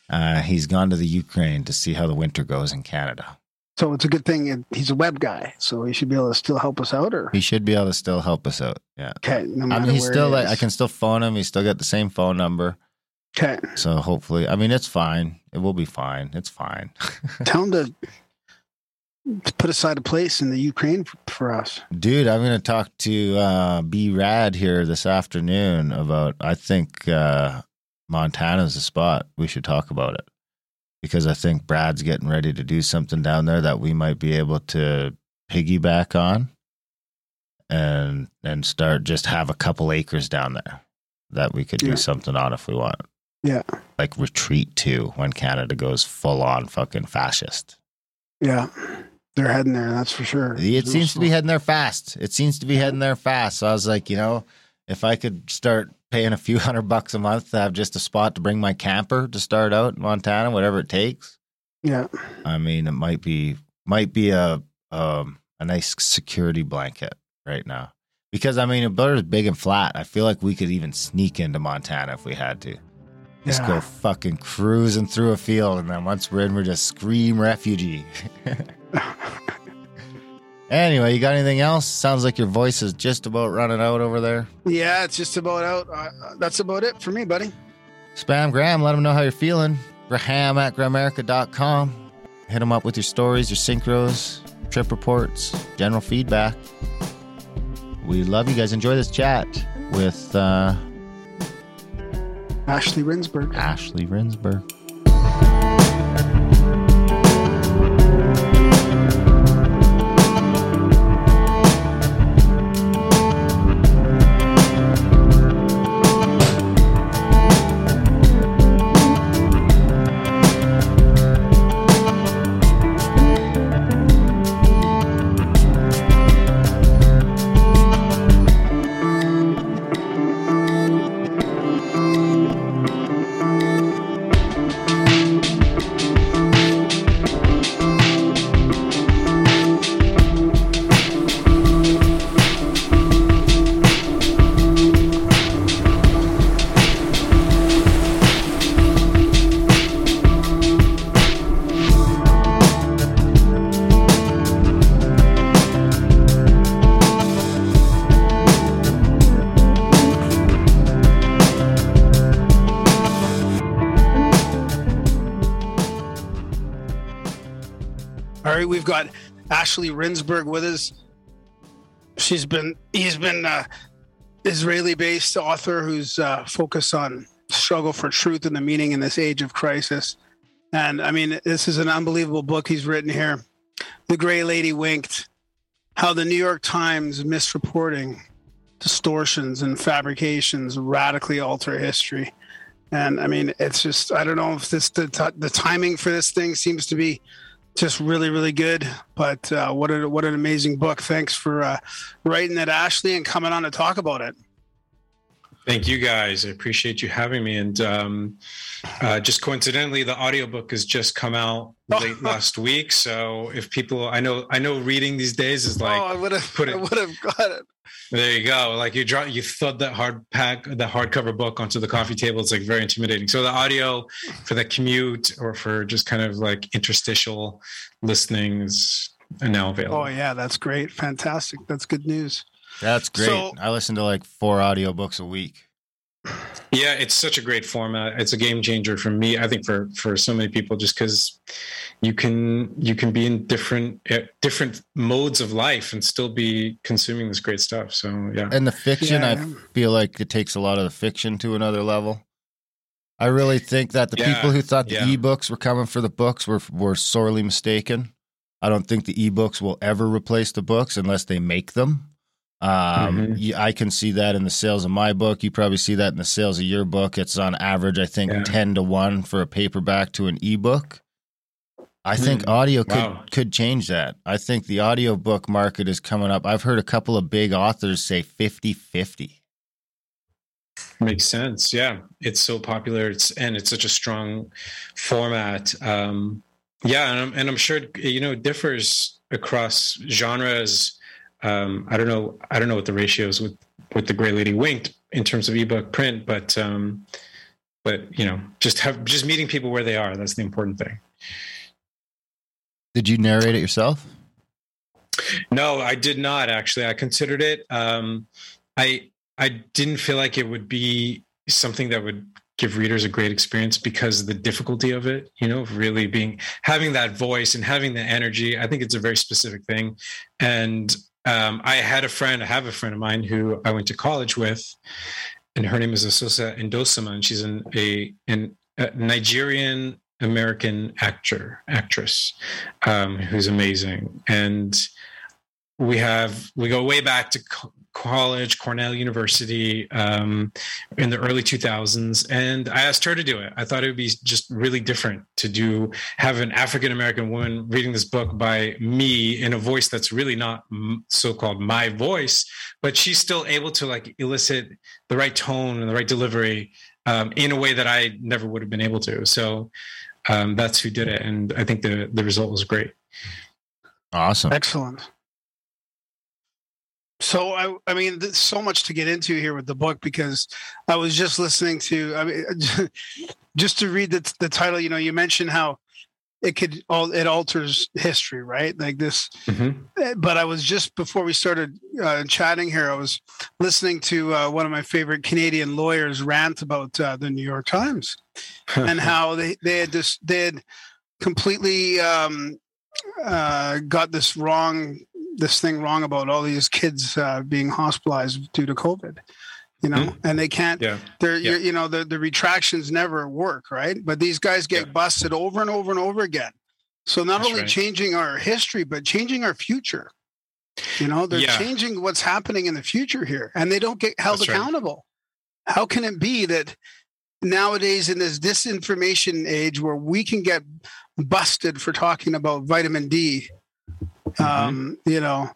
Speaker 1: Uh, he's gone to the Ukraine to see how the winter goes in Canada.
Speaker 2: So it's a good thing he's a web guy, so he should be able to still help us out. Or
Speaker 1: He should be able to still help us out. Yeah.
Speaker 2: okay, no
Speaker 1: I mean, he's still like. I can still phone him. He's still got the same phone number.
Speaker 2: Okay,
Speaker 1: So hopefully, I mean, it's fine. It will be fine. It's fine.
Speaker 2: tell him to, to put aside a place in the Ukraine for, for us.
Speaker 1: Dude, I'm going to talk to uh, B Rad here this afternoon about. I think uh, Montana's the spot. We should talk about it because I think Brad's getting ready to do something down there that we might be able to piggyback on, and and start just have a couple acres down there that we could do
Speaker 2: Yeah.
Speaker 1: something on if we want.
Speaker 2: Yeah,
Speaker 1: Like retreat to when Canada goes full on fucking fascist.
Speaker 2: yeah, they're heading there. That's for sure.
Speaker 1: It seems to be heading there fast. It seems to be heading there fast. So I was like, you know, if I could start paying a few hundred bucks a month to have just a spot to bring my camper to start out in Montana, whatever it takes.
Speaker 2: Yeah,
Speaker 1: I mean, it might be might be a um, a nice security blanket right now. Because I mean, Butter's big and flat, I feel like we could even sneak into Montana if we had to. Just
Speaker 2: Yeah.
Speaker 1: go fucking cruising through a field, and then once we're in, we're just scream refugee. anyway, you got anything else? Sounds like your voice is just about running out over there.
Speaker 2: yeah. It's just about out. Uh, that's about it for me, buddy.
Speaker 1: Spam Graham, let him know how you're feeling. Graham at grimerica.com. Hit him up with your stories, your synchros, trip reports, general feedback. We love you guys. Enjoy this chat with uh,
Speaker 2: Ashley Rindsberg.
Speaker 1: Ashley
Speaker 2: Rindsberg. Ashley Rindsberg with us. She's been he's been uh, Israeli-based author who's uh, focused on struggle for truth and the meaning in this age of crisis. And I mean, this is an unbelievable book he's written here. The Gray Lady Winked: How the New York Times misreporting, distortions, and fabrications radically alter history. And I mean, it's just I don't know if this the the timing for this thing seems to be just really really good. But uh, what a what an amazing book! Thanks for uh, writing it, Ashley, and coming on to talk about it.
Speaker 4: Thank you guys. I appreciate you having me. And um, uh, just coincidentally, the audiobook has just come out late last week. So if people, I know, I know, reading these days is like,
Speaker 2: oh, I would have
Speaker 4: put it, I
Speaker 2: would have got it.
Speaker 4: there you go. Like you draw, you thud that hard pack, the hardcover book onto the coffee table. It's like very intimidating. So the audio for the commute or for just kind of like interstitial listening is now available.
Speaker 2: Oh yeah, that's great, fantastic. That's good news.
Speaker 1: That's great.
Speaker 2: So-
Speaker 1: I listen to like four audiobooks a week.
Speaker 4: Yeah, it's such a great format. It's a game changer for me. I think for for so many people, just because you can you can be in different uh, different modes of life and still be consuming this great stuff. So yeah,
Speaker 1: And the fiction,
Speaker 2: Yeah,
Speaker 1: I feel like it takes a lot of the fiction to another level. I really think that the
Speaker 4: Yeah,
Speaker 1: people who thought the
Speaker 4: yeah.
Speaker 1: ebooks were coming for the books were were sorely mistaken. I don't think the ebooks will ever replace the books unless they make them. Um,
Speaker 4: Mhm.
Speaker 1: y- I can see that in the sales of my book. You probably see that in the sales of your book. It's on average, I think,
Speaker 4: Yeah.
Speaker 1: ten to one for a paperback to an ebook. I think
Speaker 4: Hmm.
Speaker 1: audio could
Speaker 4: Wow.
Speaker 1: could change that. I think the audiobook market is coming up. I've heard a couple of big authors say 50-50.
Speaker 4: makes sense. Yeah, it's so popular. It's and it's such a strong format. Um, yeah, and I'm, and I'm sure you know it differs across genres. Um, I don't know. I don't know what the ratios with with the Gray Lady Winked in terms of ebook print, but um, but you know, just have just meeting people where they are. That's the important thing.
Speaker 1: Did you narrate it yourself?
Speaker 4: No, I did not actually. I considered it. Um, I I didn't feel like it would be something that would give readers a great experience because of the difficulty of it. You know, of really being having that voice and having the energy. I think it's a very specific thing. And um, I had a friend. I have a friend of mine who I went to college with, and her name is Asosa Indosama, and she's an a, an, a Nigerian American actor actress um, who's amazing and we have we go way back to college cornell university um, in the early 2000s and i asked her to do it i thought it would be just really different to do have an african american woman reading this book by me in a voice that's really not so-called my voice but she's still able to like elicit the right tone and the right delivery um, in a way that i never would have been able to so um, that's who did it and i think the the result was great
Speaker 1: Awesome.
Speaker 2: Excellent. So I, I mean, there's so much to get into here with the book because I was just listening to, I mean, just to read the the title. You know, you mentioned how it could all it alters history, right? Like this. Eh, But I was just before we started uh, chatting here, I was listening to uh, one of my favorite Canadian lawyers rant about uh, the New York Times and how they they had just they had completely um, uh, got this wrong this thing wrong about all these kids uh, being hospitalized due to COVID. You know,
Speaker 4: Mhm.
Speaker 2: and they can't.
Speaker 4: yeah
Speaker 2: They're
Speaker 4: Yeah.
Speaker 2: you know the the retractions never work, right? But these guys get
Speaker 4: Yeah.
Speaker 2: busted over and over and over again. So not
Speaker 4: That's
Speaker 2: only
Speaker 4: right.
Speaker 2: changing our history, but changing our future. You know, they're changing what's happening in the future here, and they don't get held
Speaker 4: That's right.
Speaker 2: accountable. How can it be that nowadays in this disinformation age where we can get busted for talking about vitamin D?
Speaker 4: Mm-hmm.
Speaker 2: Um, you know,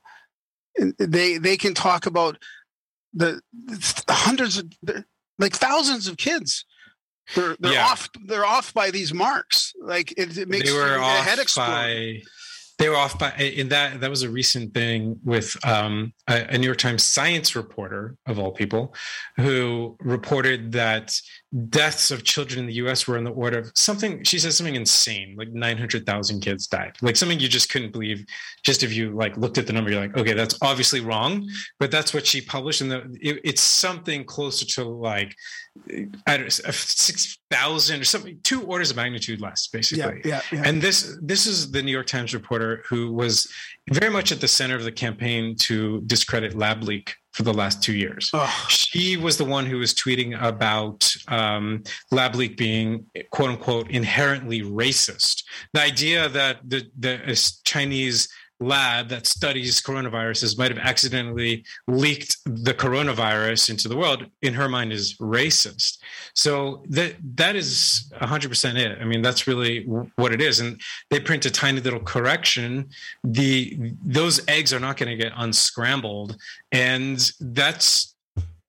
Speaker 2: they they can talk about the, the hundreds of like thousands of kids. They're they're
Speaker 4: Yeah.
Speaker 2: off they're off by these marks. Like it, it makes
Speaker 4: they were
Speaker 2: your
Speaker 4: off
Speaker 2: head explode.
Speaker 4: by they were off by in that that was a recent thing with um, a, a New York Times science reporter of all people who reported that deaths of children in the U.S. were in the order of something. She said something insane, like nine hundred thousand kids died, like something you just couldn't believe. Just if you like looked at the number, you're like, okay, that's obviously wrong, but that's what she published, and the, it, it's something closer to like I don't know, six thousand or something, two orders of magnitude less, basically
Speaker 2: Yeah, yeah, yeah.
Speaker 4: and this this is the New York Times reporter who was very much at the center of the campaign to discredit lab leak for the last two years.
Speaker 2: Oh,
Speaker 4: She was the one who was tweeting about um, lab leak being quote unquote inherently racist. The idea that the, the Chinese lab that studies coronaviruses might have accidentally leaked the coronavirus into the world in her mind is racist. So that that is 100% it. I mean that's really what it is. And they print a tiny little correction. The those eggs are not going to get unscrambled. And that's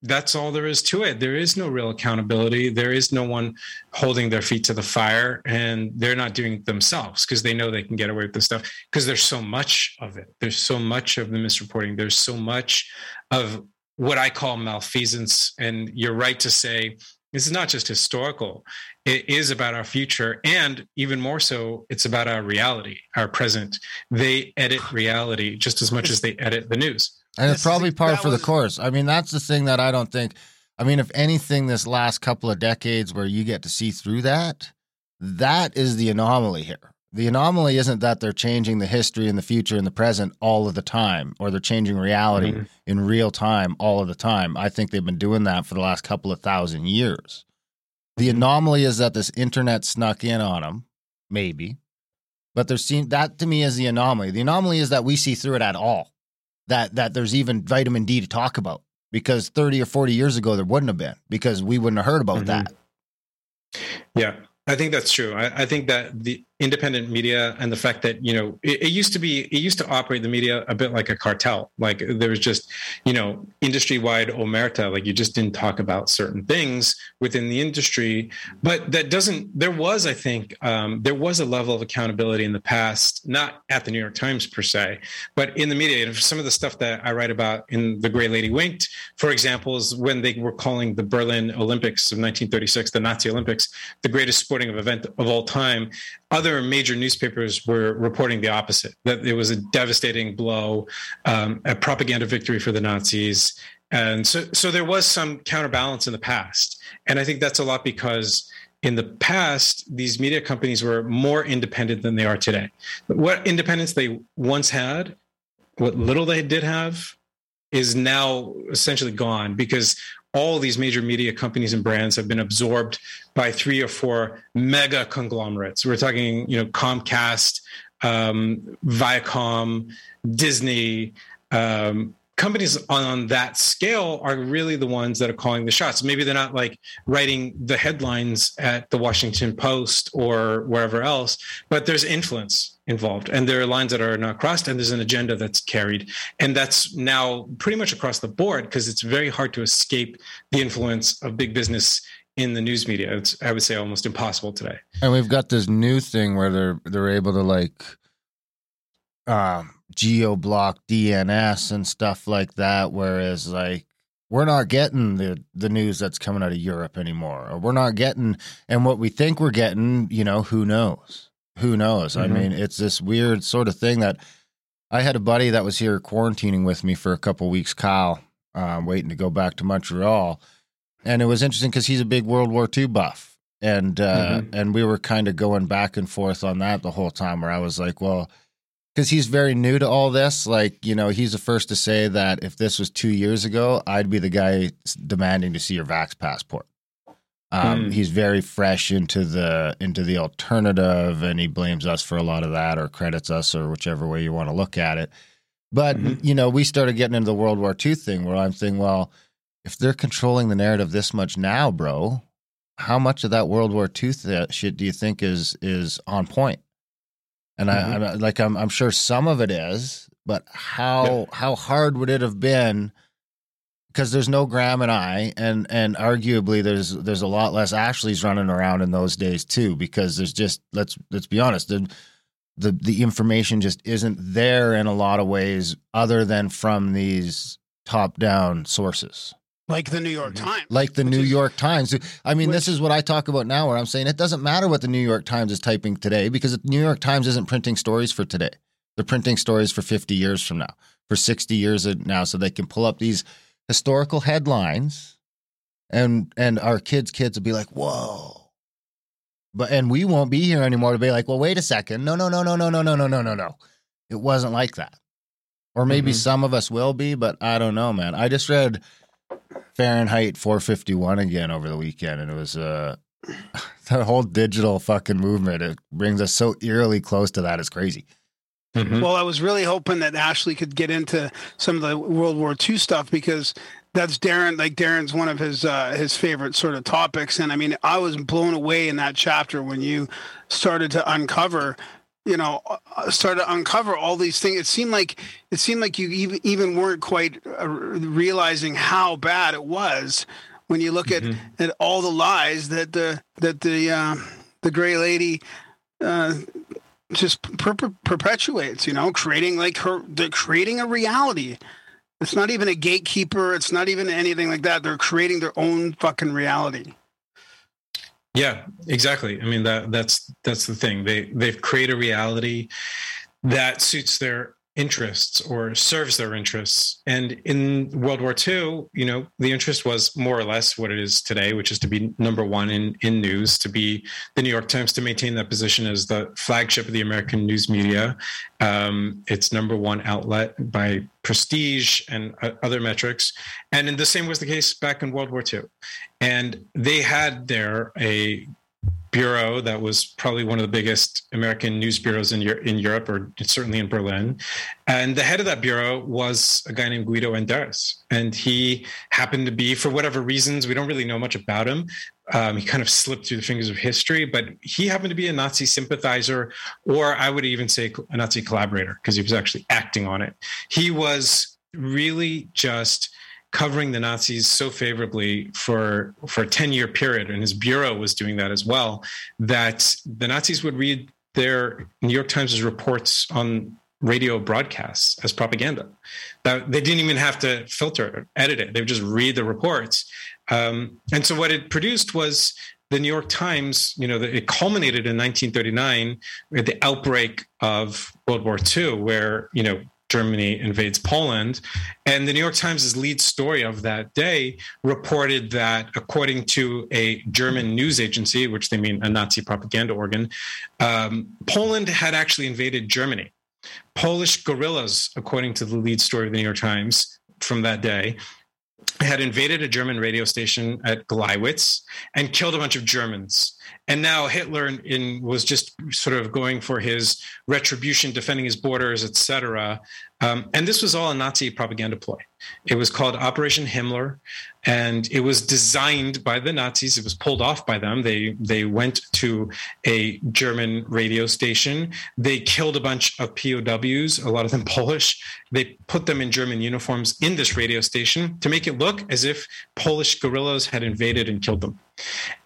Speaker 4: that's all there is to it. There is no real accountability. There is no one holding their feet to the fire, and they're not doing it themselves because they know they can get away with this stuff because there's so much of it. There's so much of the misreporting. There's so much of what I call malfeasance. And you're right to say this is not just historical, it is about our future. And even more so, it's about our reality, our present. They edit reality just as much as they edit the news.
Speaker 1: And it's
Speaker 2: This is-
Speaker 1: probably par
Speaker 2: that
Speaker 1: for the course. I mean, that's the thing that I don't think. I mean, if anything, this last couple of decades where you get to see through that, that is the anomaly here. The anomaly isn't that they're changing the history and the future and the present all of the time, or they're changing reality
Speaker 4: Mhm.
Speaker 1: in real time all of the time. I think they've been doing that for the last couple of thousand years. The anomaly is that this internet snuck in on them, maybe, but there seem that to me is the anomaly. The anomaly is that we see through it at all. That that there's even vitamin D to talk about because 30 or 40 years ago there wouldn't have been because we wouldn't have heard about
Speaker 4: Mhm.
Speaker 1: that.
Speaker 4: Yeah, I think that's true. I, I think that the independent media and the fact that you know it, it used to be it used to operate the media a bit like a cartel. Like there was just you know industry wide omerta. Like you just didn't talk about certain things within the industry. But that doesn't. There was, I think, um, there was a level of accountability in the past, not at the New York Times per se, but in the media. Some of the stuff that I write about in the Gray Lady Winked, for example, is when they were calling the Berlin Olympics of 1936 the Nazi Olympics the greatest sporting event of all time. Other major newspapers were reporting the opposite that it was a devastating blow, um, a propaganda victory for the Nazis. And so, so there was some counterbalance in the past. And I think that's a lot because in the past, these media companies were more independent than they are today. What independence they once had, what little they did have, is now essentially gone because all these major media companies and brands have been absorbed by three or four mega conglomerates. We're talking, you know, Comcast, um, Viacom, Disney. Um, companies on, that scale are really the ones that are calling the shots. Maybe they're not like writing the headlines at the Washington Post or wherever else, but there's influence involved and there are lines that are not crossed and there's an agenda that's carried. And that's now pretty much across the board because it's very hard to escape the influence of big business in the news media. It's i would say almost impossible today.
Speaker 1: And we've got this new thing where they're they're able to like um geo block DNS and stuff like that whereas like we're not getting the the news that's coming out of Europe anymore or we're not getting and what we think we're getting, you know, who knows. Who knows? I
Speaker 4: Mhm.
Speaker 1: mean, it's this weird sort of thing that I had a buddy that was here quarantining with me for a couple weeks, Kyle, um, waiting to go back to Montreal. And it was interesting because he's a big World War II buff. And uh, and we were kind of going back and forth on that the whole time where I was like, well, because he's very new to all this. Like, you know, he's the first to say that if this was two years ago, I'd be the guy demanding to see your Vax passport. Um,
Speaker 4: Hmm.
Speaker 1: He's very fresh into the into the alternative, and he blames us for a lot of that, or credits us, or whichever way you want to look at it. But
Speaker 4: Mhm.
Speaker 1: you know, we started getting into the World War II thing, where I'm thinking, well, if they're controlling the narrative this much now, bro, how much of that World War II th- shit do you think is is on point? And I, mm-hmm. I'm like, I'm I'm sure some of it is, but how how hard would it have been? Because there's no Graham and I, and and arguably there's there's a lot less Ashleys running around in those days too. Because there's just let's let's be honest, the the the information just isn't there in a lot of ways, other than from these top down sources
Speaker 2: like the New York
Speaker 4: Mhm.
Speaker 2: Times.
Speaker 1: like the New
Speaker 2: is-
Speaker 1: York Times. I mean, this is what I talk about now, where I'm saying it doesn't matter what the New York Times is typing today because the New York Times isn't printing stories for today. They're printing stories for 50 years from now, for 60 years now, so they can pull up these historical headlines, and and our kids' kids will be like, "Whoa." But and we won't be here anymore to be like, well, wait a second, no, no, no, no, no, no, no, no, no, no, no. it wasn't like that. Or maybe
Speaker 4: Mhm.
Speaker 1: some of us will be, but I don't know, man. I just read Fahrenheit 451 again over the weekend, and it was uh, the whole digital fucking movement. It brings us so eerily close to that. It's crazy.
Speaker 4: Mhm.
Speaker 2: Well, I was really hoping that Ashley could get into some of the World War II stuff because that's Darren. Like Darren's one of his uh, his favorite sort of topics, and I mean, I was blown away in that chapter when you started to uncover. You know, uh, started to uncover all these things. It seemed like it seemed like you even even weren't quite uh, realizing how bad it was when you look
Speaker 4: Mhm.
Speaker 2: at at all the lies that the that the uh, the gray lady uh, just per- per- perpetuates you know creating like her they're creating a reality it's not even a gatekeeper it's not even anything like that they're creating their own fucking reality
Speaker 4: Yeah, exactly. I mean that that's that's the thing. They they've created a reality that suits their interests or serves their interests. And in World War II, you know, the interest was more or less what it is today, which is to be number one in in news, to be the New York Times, to maintain that position as the flagship of the American news media. Um, it's number one outlet by prestige and uh, other metrics. And the same was the case back in World War II. And they had there a bureau that was probably one of the biggest American news bureaus in, in Europe, or certainly in Berlin. And the head of that bureau was a guy named Guido Enderis. And he happened to be, for whatever reasons, we don't really know much about him. Um, he kind of slipped through the fingers of history, but he happened to be a Nazi sympathizer, or I would even say a Nazi collaborator, because he was actually acting on it. He was really just covering the Nazis so favorably for for a 10 year period and his bureau was doing that as well that the Nazis would read their New York Times reports on radio broadcasts as propaganda. That they didn't even have to filter or edit it. They would just read the reports. Um, and so what it produced was the New York Times, you know, it culminated in 1939 with the outbreak of World War II, where, you know, Germany invades Poland. And the New York Times' lead story of that day reported that, according to a German news agency, which they mean a Nazi propaganda organ, um, Poland had actually invaded Germany. Polish guerrillas, according to the lead story of the New York Times from that day, had invaded a German radio station at Gleiwitz and killed a bunch of Germans. And now Hitler in, in, was just sort of going for his retribution, defending his borders, etc. Um, and this was all a Nazi propaganda ploy. It was called Operation Himmler, and it was designed by the Nazis. It was pulled off by them. They they went to a German radio station. They killed a bunch of POWs, a lot of them Polish. They put them in German uniforms in this radio station to make it look as if Polish guerrillas had invaded and killed them.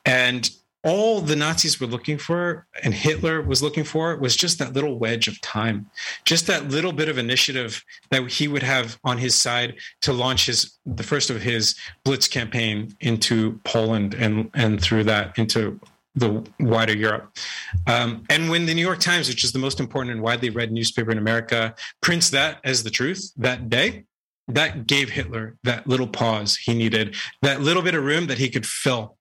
Speaker 4: And all the Nazis were looking for and Hitler was looking for was just that little wedge of time, just that little bit of initiative that he would have on his side to launch his the first of his blitz campaign into Poland and and through that into the wider Europe. Um, and when the New York Times, which is the most important and widely read newspaper in America, prints that as the truth that day, that gave Hitler that little pause he needed, that little bit of room that he could fill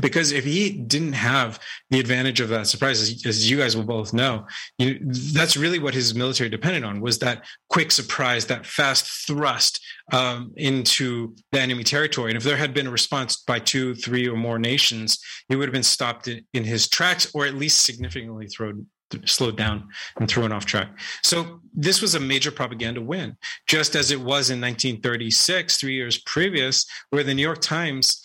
Speaker 4: because if he didn't have the advantage of that surprise as, as you guys will both know you, that's really what his military depended on was that quick surprise that fast thrust um, into the enemy territory and if there had been a response by two three or more nations he would have been stopped in, in his tracks or at least significantly thrown slowed down and thrown off track. So this was a major propaganda win, just as it was in 1936, three years previous, where the New York Times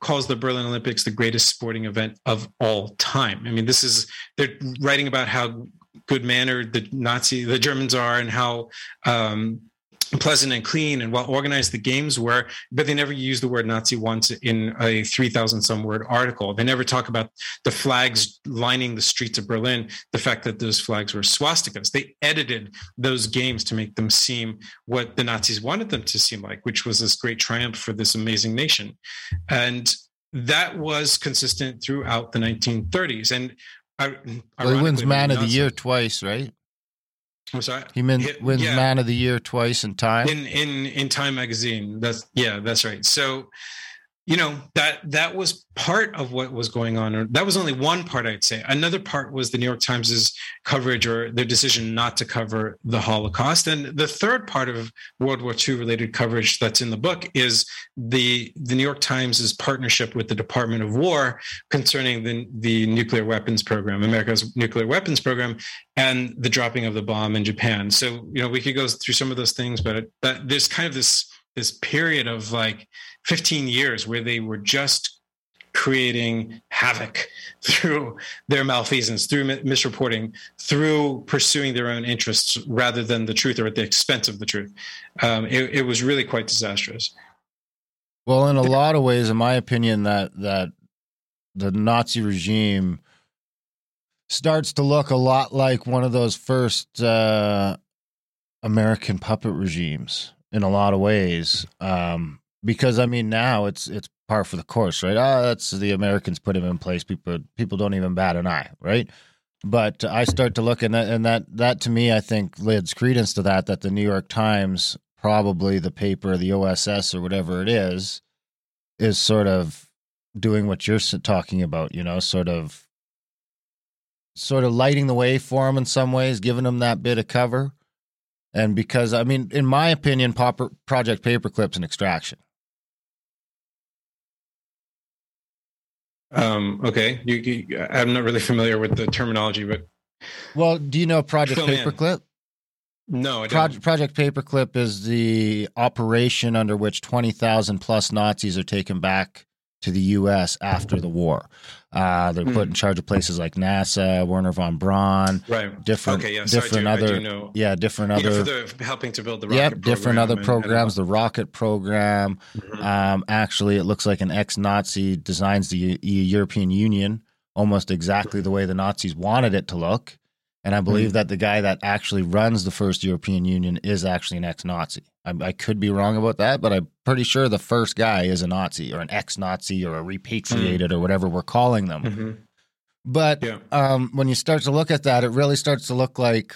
Speaker 4: calls the Berlin Olympics the greatest sporting event of all time. I mean, this is they're writing about how good mannered the Nazi the Germans are and how um, pleasant and clean and well organized the games were, but they never use the word Nazi once in a 3,000 some word article. They never talk about the flags lining the streets of Berlin, the fact that those flags were swastikas. They edited those games to make them seem what the Nazis wanted them to seem like, which was this great triumph for this amazing nation. And that was consistent throughout the 1930s. And
Speaker 1: well, he wins Man of the Year twice, right?
Speaker 4: I'm sorry.
Speaker 1: He wins yeah. Man of the Year twice in Time.
Speaker 4: In in in Time magazine. That's yeah, that's right. So you know that that was part of what was going on. Or that was only one part i'd say. Another part was the new york times's coverage or their decision not to cover the holocaust. And the third part of world war ii related coverage that's in the book is the the new york times's partnership with the department of war concerning the the nuclear weapons program america's nuclear weapons program and the dropping of the bomb in japan. So you know we could go through some of those things but that, there's kind of this this period of like 15 years where they were just creating havoc through their malfeasance, through misreporting, through pursuing their own interests rather than the truth or at the expense of the truth. Um, it, it was really quite disastrous.
Speaker 1: Well, in a lot of ways, in my opinion, that that the Nazi regime starts to look a lot like one of those first uh, American puppet regimes in a lot of ways. Um, because I mean, now it's it's par for the course, right? Ah, that's the Americans put him in place. People people don't even bat an eye, right? But I start to look and that and that that to me, I think lends credence to that. That the New York Times, probably the paper, the OSS or whatever it is, is sort of doing what you're talking about. You know, sort of sort of lighting the way for him in some ways, giving him that bit of cover. And because I mean, in my opinion, Project Paperclip's an extraction.
Speaker 4: Um, okay, you, you, I'm not really familiar with the terminology, but
Speaker 1: well, do you know Project Paperclip?
Speaker 4: No, I
Speaker 1: Project, Project Paperclip is the operation under which twenty thousand plus Nazis are taken back to the U.S. after the war. Uh, they're mm. put in charge of places like NASA, Wernher von Braun,
Speaker 4: right?
Speaker 1: Different,
Speaker 4: okay, yeah,
Speaker 1: different
Speaker 4: so
Speaker 1: other, yeah, different
Speaker 4: yeah,
Speaker 1: other,
Speaker 4: the, helping to build the rocket.
Speaker 1: Yep, different other
Speaker 4: and,
Speaker 1: programs. And, the rocket program. Mm-hmm. Um, actually, it looks like an ex-Nazi designs the European Union almost exactly the way the Nazis wanted it to look. And I believe mm. that the guy that actually runs the first European Union is actually an ex-Nazi. I, I, could be wrong about that, but I'm pretty sure the first guy is a Nazi or an ex-Nazi or a repatriated mm. or whatever we're calling them.
Speaker 4: Mm-hmm.
Speaker 1: But yeah. um, when you start to look at that, it really starts to look like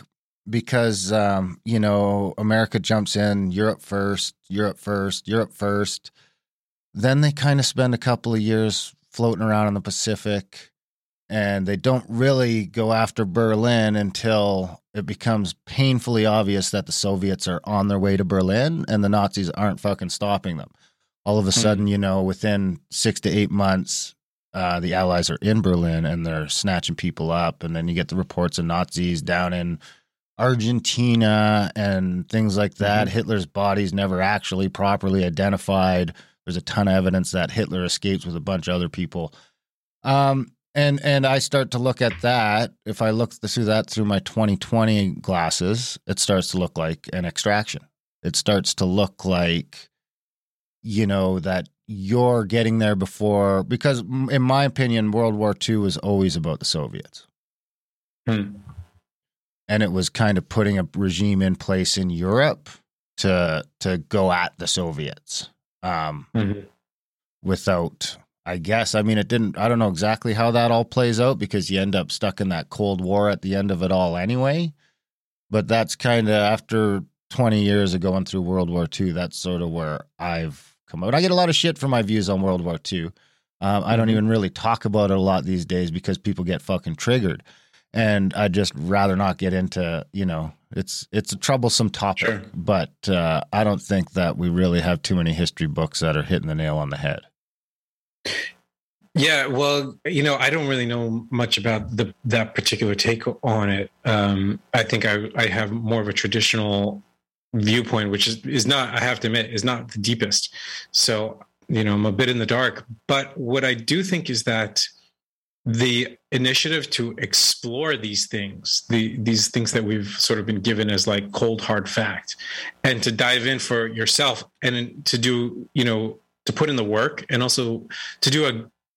Speaker 1: because um, you know America jumps in Europe first, Europe first, Europe first. Then they kind of spend a couple of years floating around in the Pacific and they don't really go after Berlin until it becomes painfully obvious that the Soviets are on their way to Berlin and the Nazis aren't fucking stopping them. All of a hmm. sudden, you know, within six to eight months, uh, the Allies are in Berlin and they're snatching people up. And then you get the reports of Nazis down in Argentina and things like that. Mm-hmm. Hitler's body's never actually properly identified. There's a ton of evidence that Hitler escapes with a bunch of other people. Um, and and I start to look at that. If I look through that through my 2020 glasses, it starts to look like an extraction. It starts to look like, you know, that you're getting there before because, in my opinion, World War II was always about the Soviets.
Speaker 4: Hmm.
Speaker 1: And it was kind of putting a regime in place in Europe to to go at the Soviets um,
Speaker 4: mm-hmm.
Speaker 1: without I guess. I mean, it didn't, I don't know exactly how that all plays out because you end up stuck in that Cold War at the end of it all anyway. But that's kind of after 20 years of going through World War II, that's sort of where I've come out. I get a lot of shit for my views on World War II. Um, I don't mm-hmm. even really talk about it a lot these days because people get fucking triggered. And I'd just rather not get into, you know, it's it's a troublesome topic,
Speaker 4: sure.
Speaker 1: but uh, I don't think that we really have too many history books that are hitting the nail on the head.
Speaker 4: Yeah, well, you know, I don't really know much about the that particular take on it. Um, I think I I have more of a traditional viewpoint, which is is not I have to admit is not the deepest. So you know, I'm a bit in the dark. But what I do think is that the initiative to explore these things, the these things that we've sort of been given as like cold hard fact, and to dive in for yourself and to do you know to put in the work and also to do a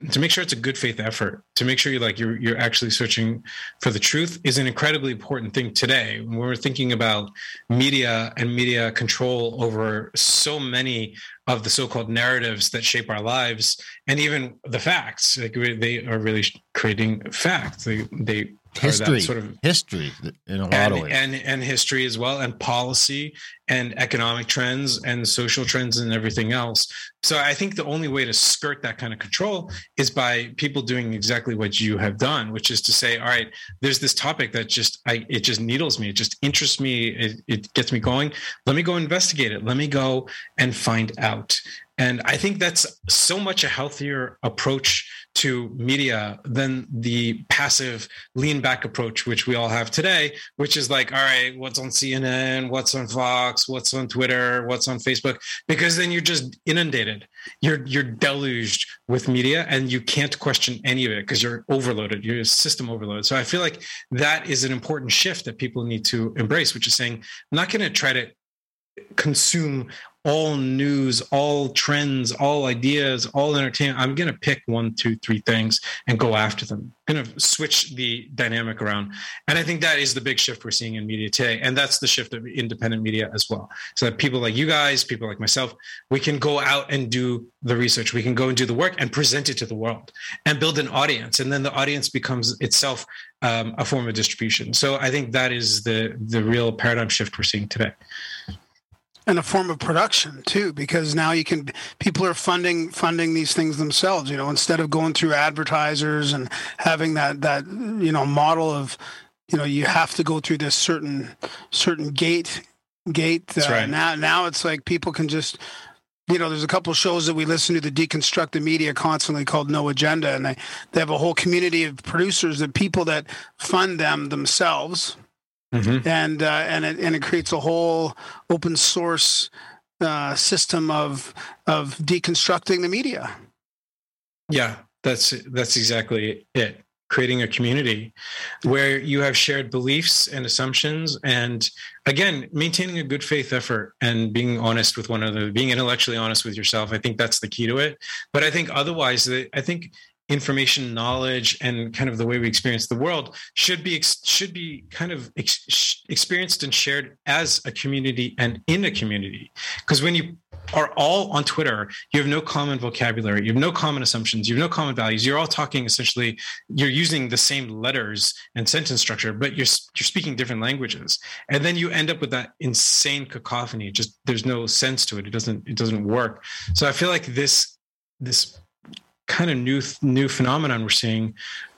Speaker 4: to make sure it's a good faith effort to make sure you like you're you're actually searching for the truth is an incredibly important thing today. When we're thinking about media and media control over so many of the so-called narratives that shape our lives and even the facts like they are really creating facts. They they
Speaker 1: history. sort of history in a lot
Speaker 4: and,
Speaker 1: of ways.
Speaker 4: and and history as well and policy and economic trends and social trends and everything else. So I think the only way to skirt that kind of control is by people doing exactly what you have done, which is to say, all right, there's this topic that just I it just needles me, it just interests me, it, it gets me going. Let me go investigate it. Let me go and find out. And I think that's so much a healthier approach to media than the passive lean back approach, which we all have today, which is like, all right, what's on CNN, what's on Fox, what's on Twitter, what's on Facebook, because then you're just inundated. You're you're deluged with media and you can't question any of it because you're overloaded. You're system overload. So I feel like that is an important shift that people need to embrace, which is saying, I'm not going to try to consume all news, all trends, all ideas, all entertainment. I'm going to pick one, two, three things and go after them. I'm going to switch the dynamic around. And I think that is the big shift we're seeing in media today. And that's the shift of independent media as well. So that people like you guys, people like myself, we can go out and do the research. We can go and do the work and present it to the world and build an audience. And then the audience becomes itself um, a form of distribution. So I think that is the the real paradigm shift we're seeing today
Speaker 2: and a form of production too because now you can people are funding funding these things themselves you know instead of going through advertisers and having that that you know model of you know you have to go through this certain certain gate gate uh,
Speaker 4: right.
Speaker 2: now now it's like people can just you know there's a couple shows that we listen to the deconstructed media constantly called no agenda and they, they have a whole community of producers that people that fund them themselves Mm-hmm. and uh, and it and it creates a whole open source uh, system of of deconstructing the media.
Speaker 4: Yeah, that's that's exactly it. Creating a community where you have shared beliefs and assumptions, and again, maintaining a good faith effort and being honest with one another, being intellectually honest with yourself. I think that's the key to it. But I think otherwise, I think information knowledge and kind of the way we experience the world should be should be kind of ex- experienced and shared as a community and in a community. Because when you are all on twitter you have no common vocabulary you have no common assumptions you have no common values. You're all talking essentially you're using the same letters and sentence structure but you're you're speaking different languages. And then you end up with that insane cacophony just there's no sense to it. It doesn't it doesn't work. So i feel like this this kind of new new phenomenon we're seeing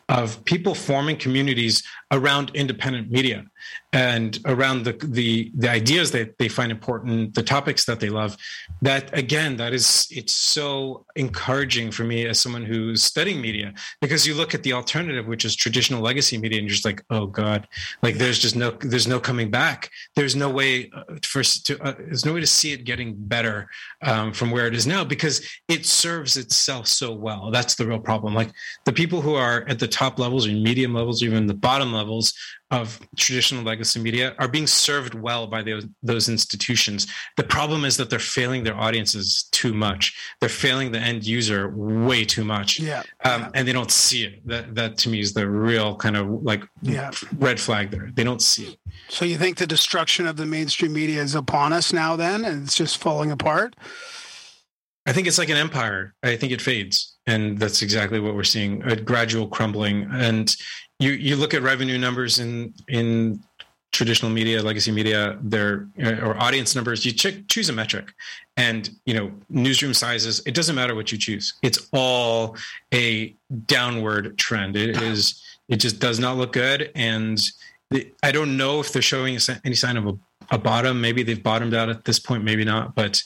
Speaker 4: of people forming communities around independent media and around the, the the ideas that they find important the topics that they love that again that is it's so encouraging for me as someone who's studying media. Because you look at the alternative which is traditional legacy media and you're just like oh god. Like there's just no there's no coming back. There's no way uh, for to uh, there's no way to see it getting better um, from where it is now because it serves itself so well. That's the real problem. Like the people who are at the top levels or medium levels or even the bottom levels of traditional legacy media are being served well by those, those institutions. The problem is that they're failing their audiences too much. They're failing the end user way too much.
Speaker 2: Yeah.
Speaker 4: Um. And they don't see it. That, that to me is the real kind of like
Speaker 2: yeah.
Speaker 4: red flag there. They don't see it.
Speaker 2: So you think the destruction of the mainstream media is upon us now then and it's just falling apart?
Speaker 4: I think it's like an empire. I think it fades. And that's exactly what we're seeing a gradual crumbling. And you you look at revenue numbers in in traditional media, legacy media, their or audience numbers. You check, choose a metric, and you know newsroom sizes. It doesn't matter what you choose. It's all a downward trend. It is. It just does not look good, and I don't know if they're showing any sign of a, a bottom. Maybe they've bottomed out at this point. Maybe not, but.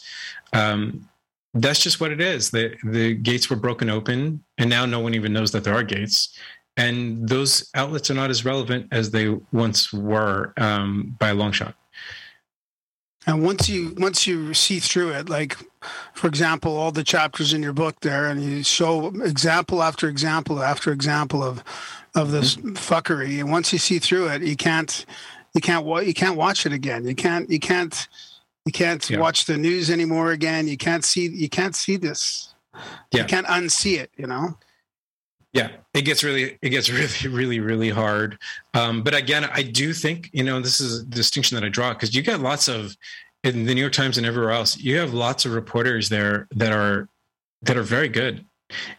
Speaker 4: Um, that's just what it is. The the gates were broken open, and now no one even knows that there are gates and those outlets are not as relevant as they once were um, by a long shot.
Speaker 2: And once you once you see through it, like for example, all the chapters in your book there, and you show example after example after example of of this mm-hmm. fuckery, and once you see through it, you can't you can't you can't watch it again. You can't you can't you can't yeah. watch the news anymore again. You can't see you can't see this. Yeah. You can't unsee it. You know.
Speaker 4: Yeah, it gets really, it gets really, really, really hard. Um, but again, I do think you know this is a distinction that I draw because you get lots of in the New York Times and everywhere else. You have lots of reporters there that are that are very good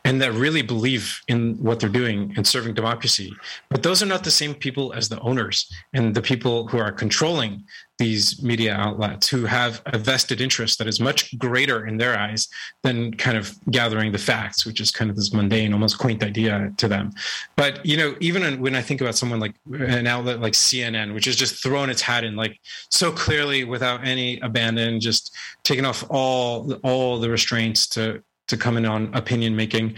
Speaker 4: and that really believe in what they're doing and serving democracy. But those are not the same people as the owners and the people who are controlling these media outlets who have a vested interest that is much greater in their eyes than kind of gathering the facts, which is kind of this mundane, almost quaint idea to them. But you know, even when I think about someone like an outlet like CNN, which has just thrown its hat in like so clearly without any abandon, just taking off all all the restraints to to come in on opinion making.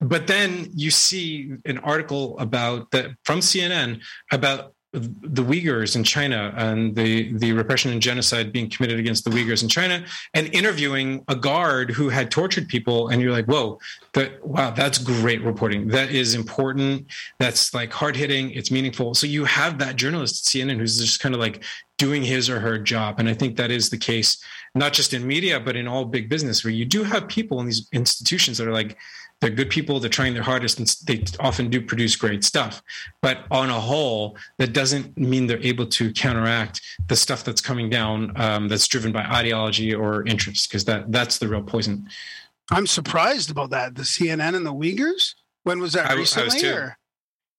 Speaker 4: But then you see an article about that from CNN about the Uyghurs in China and the, the repression and genocide being committed against the Uyghurs in China and interviewing a guard who had tortured people. And you're like, whoa, that, wow, that's great reporting. That is important. That's like hard hitting. It's meaningful. So you have that journalist at CNN who's just kind of like doing his or her job. And I think that is the case, not just in media, but in all big business where you do have people in these institutions that are like, they're good people they're trying their hardest and they often do produce great stuff. But on a whole that doesn't mean they're able to counteract the stuff that's coming down um, that's driven by ideology or interest because that that's the real poison.
Speaker 2: I'm surprised about that. The cnn and the uyghurs? When was that
Speaker 4: I,
Speaker 2: recently
Speaker 4: I was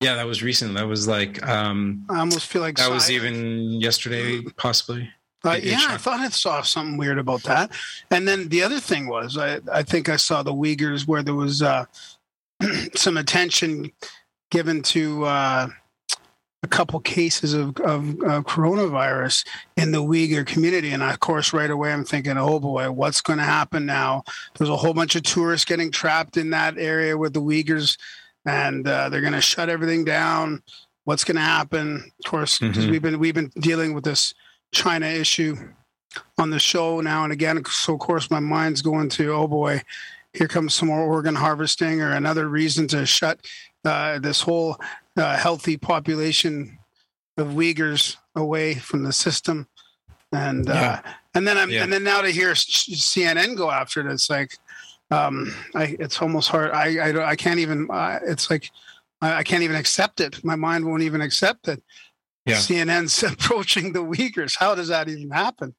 Speaker 4: yeah that was recent. That was like um
Speaker 2: i almost feel like
Speaker 4: that was even yesterday possibly
Speaker 2: Uh, yeah, I thought I saw something weird about that. And then the other thing was, I, I think I saw the Uyghurs where there was uh, some attention given to uh, a couple cases of, of uh, coronavirus in the Uyghur community. And of course, right away, I'm thinking, oh boy, what's going to happen now? There's a whole bunch of tourists getting trapped in that area with the Uyghurs, and uh, they're going to shut everything down. What's going to happen? Of course, because
Speaker 4: Mhm.
Speaker 2: we've been we've been dealing with this China issue on the show now and again. So of course my mind's going to oh boy, here comes some more organ harvesting or another reason to shut uh, this whole uh, healthy population of Uyghurs away from the system. And uh, and then I'm
Speaker 4: Yeah.
Speaker 2: and then now to hear CNN go after it, it's like um, I it's almost hard. I I, I can't even. Uh, it's like I, I can't even accept it. My mind won't even accept it.
Speaker 4: Yeah.
Speaker 2: CNN's approaching the Uyghurs. How does that even happen?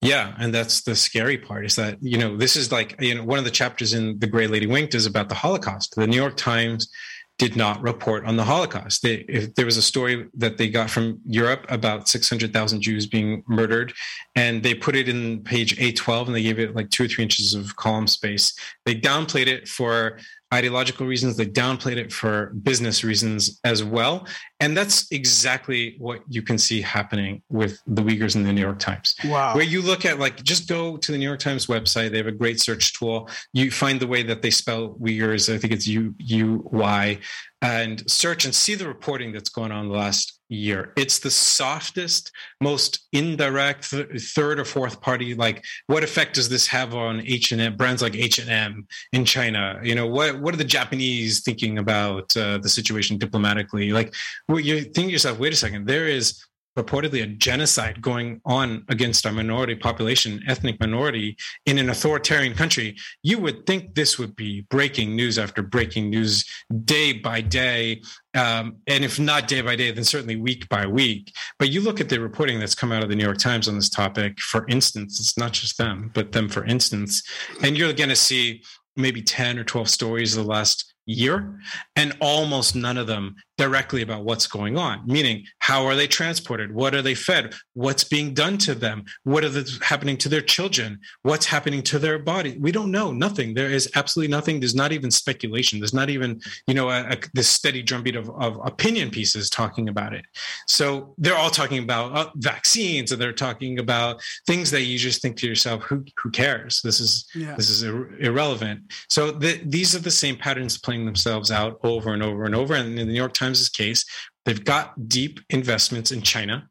Speaker 4: Yeah, and that's the scary part is that you know this is like you know one of the chapters in the Gray Lady Winked is about the Holocaust. The New York Times did not report on the Holocaust. They, if there was a story that they got from Europe about 600,000 Jews being murdered, and they put it in page A12 and they gave it like two or three inches of column space. They downplayed it for ideological reasons. They downplayed it for business reasons as well. And that's exactly what you can see happening with the Uyghurs in the New York Times
Speaker 2: Wow.
Speaker 4: where you look at like just go to the New York Times website. They have a great search tool. You find the way that they spell Uyghurs. I think it's U U Y, and search and see the reporting that's going on the last year. It's the softest, most indirect th- third or fourth party. Like, what effect does this have on H and M brands like H and M in China? You know, what what are the Japanese thinking about uh, the situation diplomatically? Like, well, you think yourself, wait a second, there is purportedly a genocide going on against our minority population, ethnic minority in an authoritarian country, you would think this would be breaking news after breaking news day by day. Um, and if not day by day, then certainly week by week. But you look at the reporting that's come out of the New York Times on this topic, for instance, it's not just them, but them, for instance, and you're going to see maybe 10 or 12 stories the last year and almost none of them directly about what's going on meaning how are they transported? What are they fed? What's being done to them? What are the, happening to their children? What's happening to their body? We don't know. Nothing. There is absolutely nothing. There's not even speculation. There's not even you know a, a, this steady drumbeat of, of opinion pieces talking about it. So they're all talking about uh, vaccines and they're talking about things that you just think to yourself who who cares? This is
Speaker 2: Yeah.
Speaker 4: this is ir- irrelevant. So the, these are the same patterns playing themselves out over and over and over. And in the New York Times' case, they've got deep investments in China.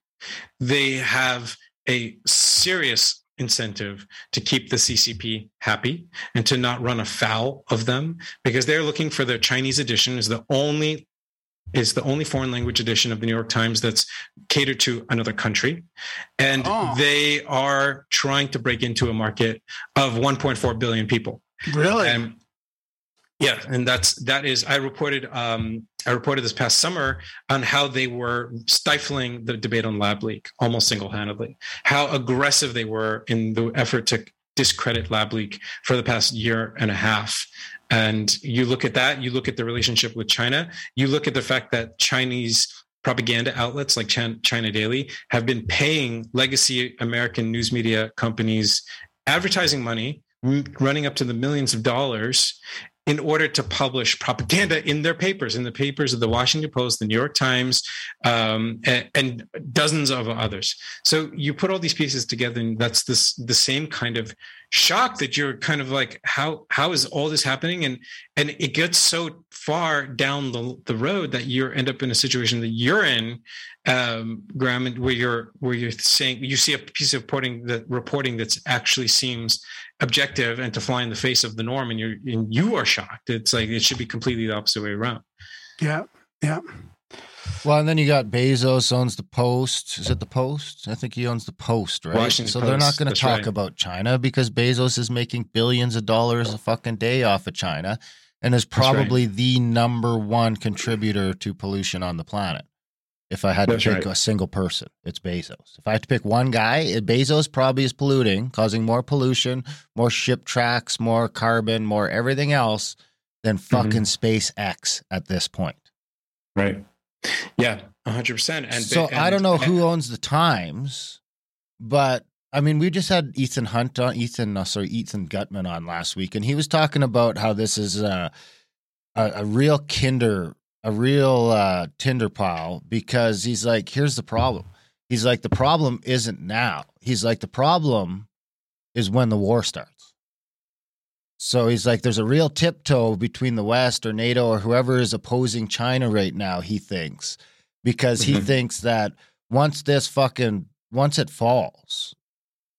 Speaker 4: They have a serious incentive to keep the CCP happy and to not run afoul of them because they're looking for the Chinese edition is the only is the only foreign language edition of the New York Times that's catered to another country. And
Speaker 2: Oh.
Speaker 4: they are trying to break into a market of 1.4 billion people.
Speaker 2: Really?
Speaker 4: And yeah, and that's that is I reported um I reported this past summer on how they were stifling the debate on lab leak almost single-handedly. How aggressive they were in the effort to discredit lab leak for the past year and a half and you look at that you look at the relationship with china you look at the fact that chinese propaganda outlets like china daily have been paying legacy american news media companies advertising money running up to the millions of dollars in order to publish propaganda in their papers, in the papers of the Washington Post, the New York Times, um, and, and, dozens of others. So you put all these pieces together, and that's this the same kind of shock that you're kind of like, how how is all this happening? And and it gets so far down the, the road that you end up in a situation that you're in, um, Graham, where you're where you're saying you see a piece of reporting that reporting that's actually seems objective and to fly in the face of the norm and you're and you are shocked it's like it should be completely the opposite way around
Speaker 2: yeah yeah
Speaker 1: well and then you got bezos owns the post is it the post i think he owns the post right
Speaker 4: Washington
Speaker 1: so
Speaker 4: post.
Speaker 1: they're not going to talk
Speaker 4: right.
Speaker 1: about china because bezos is making billions of dollars a fucking day off of china and is probably right. the number one contributor to pollution on the planet if I had
Speaker 4: That's
Speaker 1: to pick
Speaker 4: right.
Speaker 1: a single person, it's Bezos. If I had to pick one guy, Bezos probably is polluting, causing more pollution, more ship tracks, more carbon, more everything else than
Speaker 4: Mm-hmm.
Speaker 1: fucking SpaceX at this point.
Speaker 4: right yeah 100% and
Speaker 1: so
Speaker 4: and,
Speaker 1: I don't know who owns the Times, but I mean, we just had Ethan Hunt on Ethan, uh, sorry, Ethan Gutmann on last week, and he was talking about how this is a a, a real kinder a real uh, Tinder pile because he's like, here's the problem. He's like, the problem isn't now. He's like, the problem is when the war starts. So he's like, there's a real tiptoe between the West or NATO or whoever is opposing China right now, he thinks, because he
Speaker 4: Mhm.
Speaker 1: thinks that once this fucking, once it falls,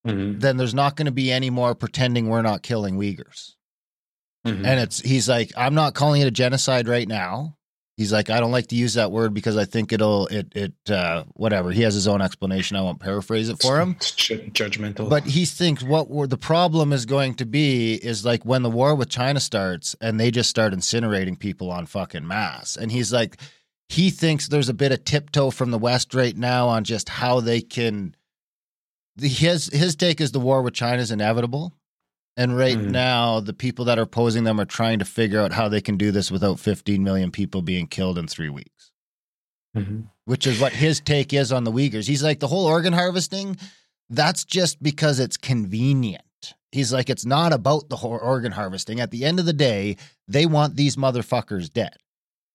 Speaker 4: Mhm.
Speaker 1: then there's not going to be any more pretending we're not killing Uyghurs.
Speaker 4: Mhm.
Speaker 1: And it's, he's like, I'm not calling it a genocide right now. He's like, I don't like to use that word because I think it'll it it uh, whatever. He has his own explanation. I won't paraphrase it for him.
Speaker 4: It's ju- judgmental
Speaker 1: But he thinks what we're, the problem is going to be is like when the war with China starts and they just start incinerating people on fucking mass. And he's like, he thinks there's a bit of tiptoe from the West right now on just how they can. His his take is the war with China is inevitable. And right
Speaker 4: Mhm.
Speaker 1: now, the people that are opposing them are trying to figure out how they can do this without 15 million people being killed in three weeks
Speaker 4: Mhm.
Speaker 1: which is what his take is on the Uyghurs. He's like, the whole organ harvesting, that's just because it's convenient. He's like, it's not about the whole organ harvesting. At the end of the day, they want these motherfuckers dead.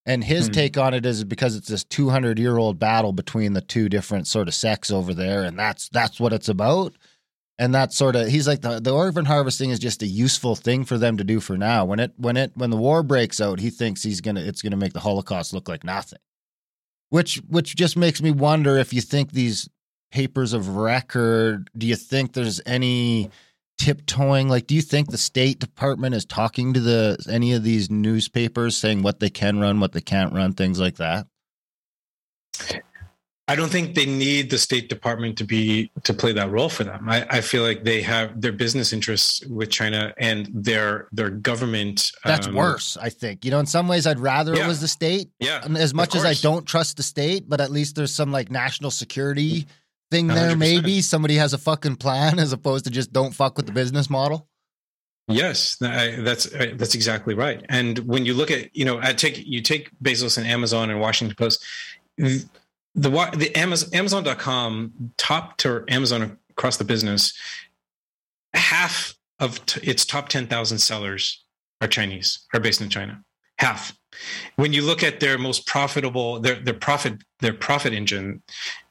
Speaker 1: And his
Speaker 4: Hmm.
Speaker 1: take on it is because it's this 200 year old battle between the two different sort of sects over there. And that's, that's what it's about. And that's sort of, he's like, the, the organ harvesting is just a useful thing for them to do for now. When it, when it, when the war breaks out, he thinks he's to, it's to make the Holocaust look like nothing. Which which just makes me wonder if you think these papers of record do you think there's any tiptoeing? Like do you think the state department is talking to the any of these newspapers saying what they can run what they can't run things like that
Speaker 4: I don't think they need the State Department to be to play that role for them. I, I feel like they have their business interests with China and their their government.
Speaker 1: that's
Speaker 4: um,
Speaker 1: worse i think you know in some ways i'd rather it was the state
Speaker 4: Yeah,
Speaker 1: And as much as i don't trust the state but at least there's some like national security thing there
Speaker 4: 100%.
Speaker 1: maybe somebody has a fucking plan as opposed to just don't fuck with the business model
Speaker 4: Yes, that's that's exactly right. And when you look at you know, I take you take Bezos and Amazon and Washington Post, the the Amazon Amazon.com top to Amazon across the business, half of t- its top ten thousand sellers are Chinese, are based in China. Half. When you look at their most profitable, their their profit their profit engine,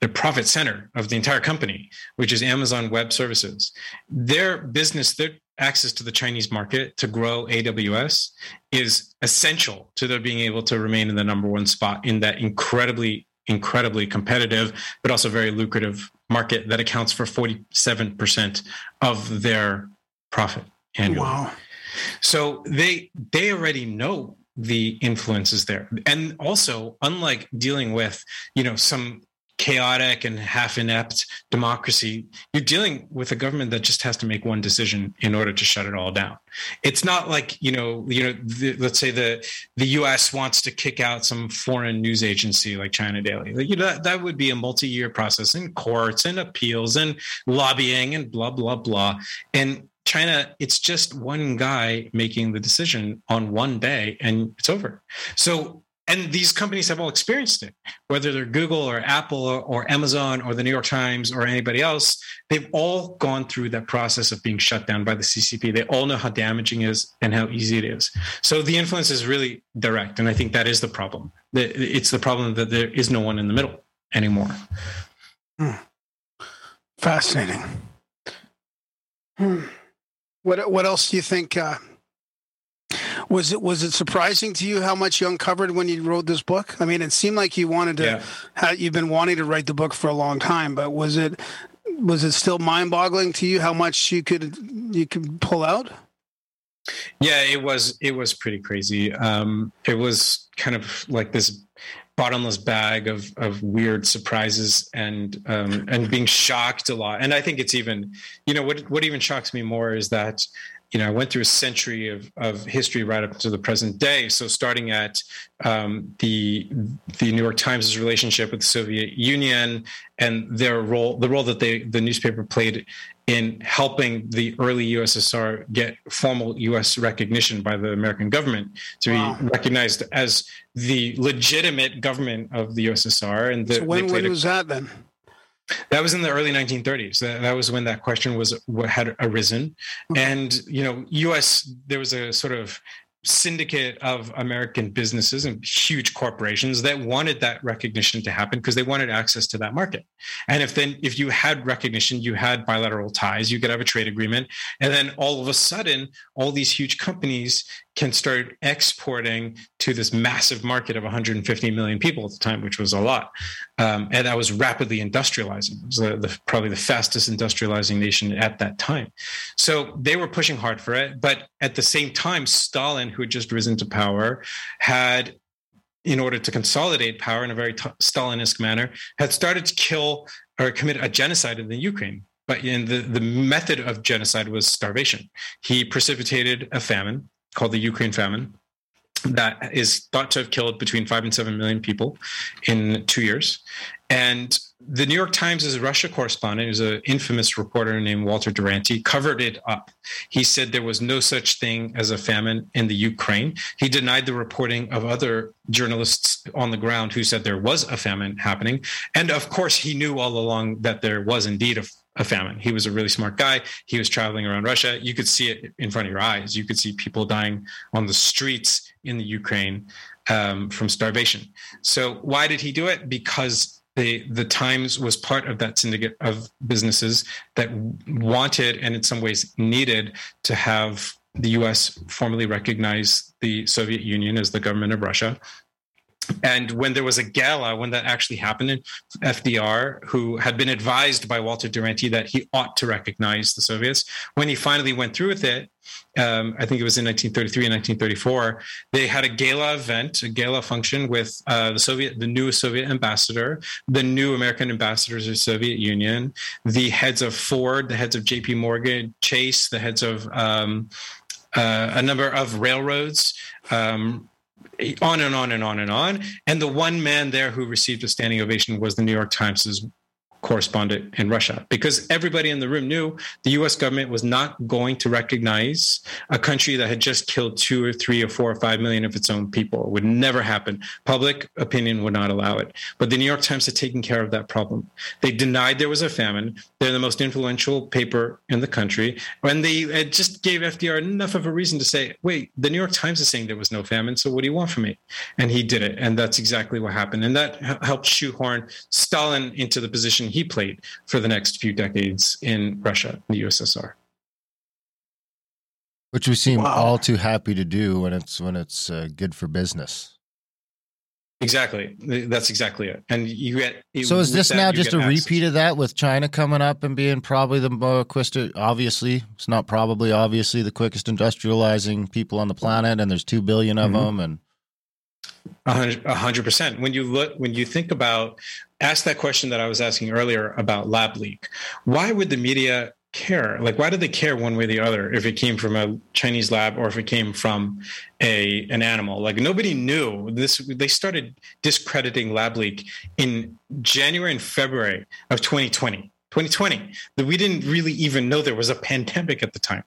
Speaker 4: their profit center of the entire company, which is Amazon Web Services, their business, their access to the Chinese market to grow AWS is essential to their being able to remain in the number one spot in that incredibly, incredibly competitive, but also very lucrative market that accounts for 47% of their profit annually.
Speaker 2: Wow.
Speaker 4: So they they already know the influences there. And also, unlike dealing with, you know, some chaotic and half inept democracy, you're dealing with a government that just has to make one decision in order to shut it all down. It's not like, you know, you know, the, let's say the the US wants to kick out some foreign news agency like China Daily. Like, you know, that, that would be a multi-year process in courts and appeals and lobbying and blah blah blah. And China, it's just one guy making the decision on one day and it's over. So, and these companies have all experienced it, whether they're Google or Apple or, or Amazon or the New York Times or anybody else, they've all gone through that process of being shut down by the CCP. They all know how damaging it is and how easy it is. So the influence is really direct. And I think that is the problem. It's the problem that there is no one in the middle anymore.
Speaker 2: Hmm. Fascinating. Hmm. What what else do you think? Uh, was it was it surprising to you how much you uncovered when you wrote this book? I mean, it seemed like you wanted to.
Speaker 4: Yeah.
Speaker 2: you've been wanting to write the book for a long time, but was it was it still mind boggling to you how much you could you could pull out?
Speaker 4: Yeah, it was it was pretty crazy. Um, it was kind of like this bottomless bag of of weird surprises and um, and being shocked a lot. And I think it's even, you know, what what even shocks me more is that you know I went through a century of of history right up to the present day. So starting at um, the the New York Times' relationship with the Soviet Union and their role, the role that they the newspaper played in helping the early USSR get formal US recognition by the American government to
Speaker 2: Wow.
Speaker 4: be recognized as the legitimate government of the USSR. And the,
Speaker 2: So when when
Speaker 4: a-
Speaker 2: was that then?
Speaker 4: That was in the early 1930s. That, that was when that question was what had arisen, mm-hmm. and you know, U.S. There was a sort of syndicate of American businesses and huge corporations that wanted that recognition to happen because they wanted access to that market. And if then if you had recognition, you had bilateral ties, you could have a trade agreement, and then all of a sudden, all these huge companies can start exporting to this massive market of 150 million people at the time, which was a lot. Um, and that was rapidly industrializing. It was the, the, probably the fastest industrializing nation at that time. So they were pushing hard for it. But at the same time, Stalin, who had just risen to power, had in order to consolidate power in a very t- Stalinist manner, had started to kill or commit a genocide in the Ukraine. But in the, the method of genocide was starvation. He precipitated a famine called the Ukraine famine that is thought to have killed between five and seven million people in two years. And the New York Times' Russia correspondent, who's an infamous reporter named Walter Duranty, covered it up. He said there was no such thing as a famine in the Ukraine. He denied the reporting of other journalists on the ground who said there was a famine happening. And of course, he knew all along that there was indeed a, a famine. He was a really smart guy. He was traveling around Russia. You could see it in front of your eyes. You could see people dying on the streets in the Ukraine um, from starvation. So why did he do it? Because the the Times was part of that syndicate of businesses that wanted and in some ways needed to have the U.S. formally recognize the Soviet Union as the government of Russia. And when there was a gala, when that actually happened, FDR, who had been advised by Walter Duranty that he ought to recognize the Soviets, when he finally went through with it, um, I think it was in 1933 and 1934, they had a gala event, a gala function with uh, the Soviet, the new Soviet ambassador, the new American ambassadors of the Soviet Union, the heads of Ford, the heads of J.P. Morgan, Chase, the heads of um, uh, a number of railroads. Um, on and on and on and on. And the one man there who received a standing ovation was the New York Times' correspondent in Russia, because everybody in the room knew the US government was not going to recognize a country that had just killed two or three or four or five million of its own people. It would never happen. Public opinion would not allow it. But the New York Times had taken care of that problem. They denied there was a famine. They're the most influential paper in the country. And they just gave FDR enough of a reason to say, wait, the New York Times is saying there was no famine. So what do you want from me? And he did it. And that's exactly what happened. And that helped shoehorn Stalin into the position he played for the next few decades in Russia, the USSR.
Speaker 1: which we seem
Speaker 2: Wow.
Speaker 1: all too happy to do when it's when it's uh, good for business.
Speaker 4: Exactly. That's exactly it. And you get.
Speaker 1: So is this
Speaker 4: that,
Speaker 1: now just a
Speaker 4: access.
Speaker 1: repeat of that with China coming up and being probably the more quickest? Obviously, it's not probably obviously the quickest industrializing people on the planet, and there's two billion of
Speaker 4: Mhm.
Speaker 1: them. And
Speaker 4: A hundred- percent. When you look, when you think about, ask that question that I was asking earlier about lab leak. Why would the media care? Like, why do they care one way or the other if it came from a Chinese lab or if it came from a an animal? Like nobody knew this. They started discrediting lab leak in January and February of 2020. 2020. That we didn't really even know there was a pandemic at the time.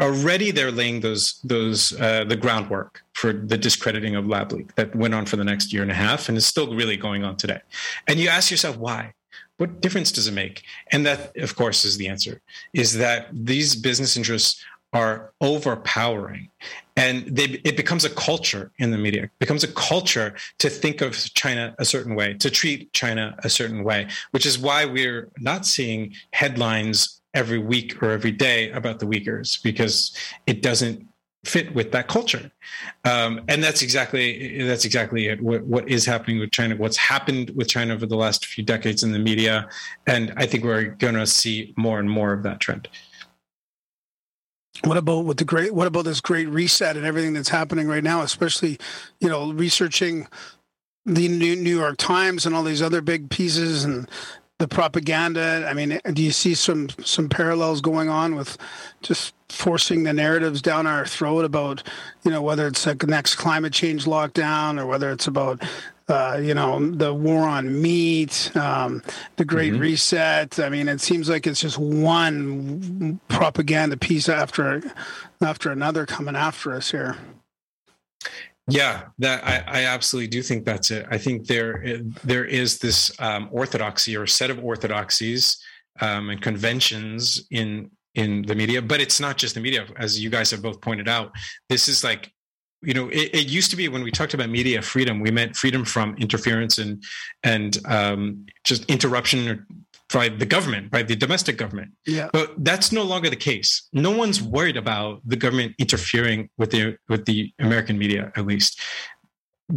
Speaker 4: Already, they're laying those those uh, the groundwork for the discrediting of Lab Leak that went on for the next year and a half, and is still really going on today. And you ask yourself why? What difference does it make? And that, of course, is the answer: is that these business interests are overpowering and they, it becomes a culture in the media it becomes a culture to think of china a certain way to treat china a certain way which is why we're not seeing headlines every week or every day about the Uyghurs because it doesn't fit with that culture um, and that's exactly that's exactly it what, what is happening with china what's happened with china over the last few decades in the media and i think we're going to see more and more of that trend
Speaker 2: what about with the great? What about this great reset and everything that's happening right now? Especially, you know, researching the New New York Times and all these other big pieces and the propaganda. I mean, do you see some some parallels going on with just forcing the narratives down our throat about, you know, whether it's the next climate change lockdown or whether it's about uh, you know, the war on meat, um, the Great mm-hmm. Reset. I mean, it seems like it's just one propaganda piece after after another coming after us here.
Speaker 4: Yeah, that I, I, absolutely do think that's it. I think there there is this um, orthodoxy or set of orthodoxies um, and conventions in in the media, but it's not just the media, as you guys have both pointed out. This is like you know it, it, used to be when we talked about media freedom we meant freedom from interference and and um, just interruption by the government by the domestic government.
Speaker 2: Yeah.
Speaker 4: But that's no longer the case. No one's worried about the government interfering with the with the american media at least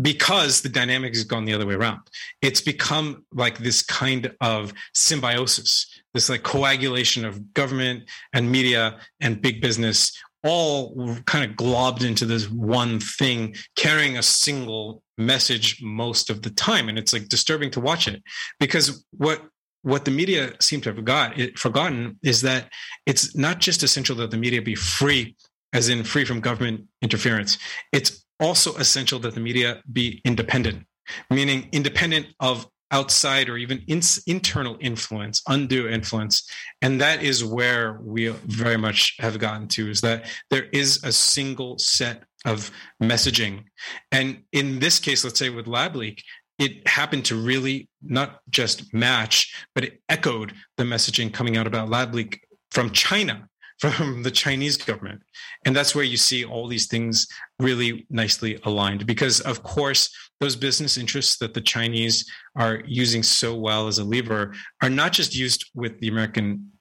Speaker 4: because the dynamic has gone the other way around. It's become like this kind of symbiosis this like coagulation of government and media and big business all kind of globbed into this one thing, carrying a single message most of the time. And it's like disturbing to watch it. Because what what the media seem to have got it, forgotten is that it's not just essential that the media be free, as in free from government interference. It's also essential that the media be independent, meaning independent of outside or even in, internal influence, undue influence. And that is where we very much have gotten to is that there is a single set of messaging. And in this case, let's say with Lab Leak, it happened to really not just match, but it echoed the messaging coming out about Lab Leak from China from the Chinese government. And that's where you see all these things really nicely aligned because, of course, those business interests that the Chinese are using so well as a lever are not just used with the American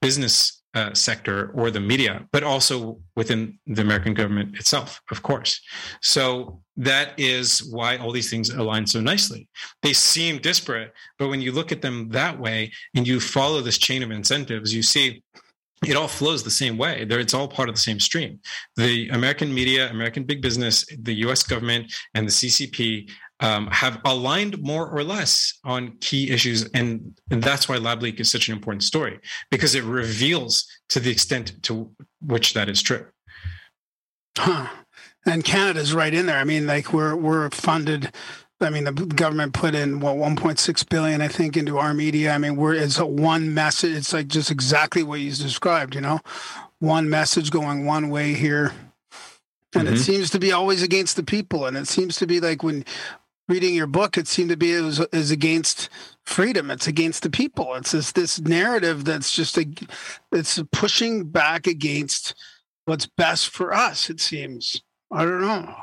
Speaker 4: business uh, sector or the media, but also within the American government itself, of course. So that is why all these things align so nicely. They seem disparate, but when you look at them that way and you follow this chain of incentives, you see it all flows the same way. It's all part of the same stream. The American media, American big business, the U.S. government, and the CCP um, have aligned more or less on key issues, and, and that's why Lab Leak is such an important story because it reveals to the extent to which that is true.
Speaker 2: Huh. And Canada's right in there. I mean, like we're we're funded I mean, the government put in what 1.6 billion, I think, into our media. I mean, we're it's a one message. It's like just exactly what you described. You know, one message going one way here, and mm-hmm. it seems to be always against the people. And it seems to be like when reading your book, it seemed to be is against freedom. It's against the people. It's this this narrative that's just a it's pushing back against what's best for us. It seems. I don't know.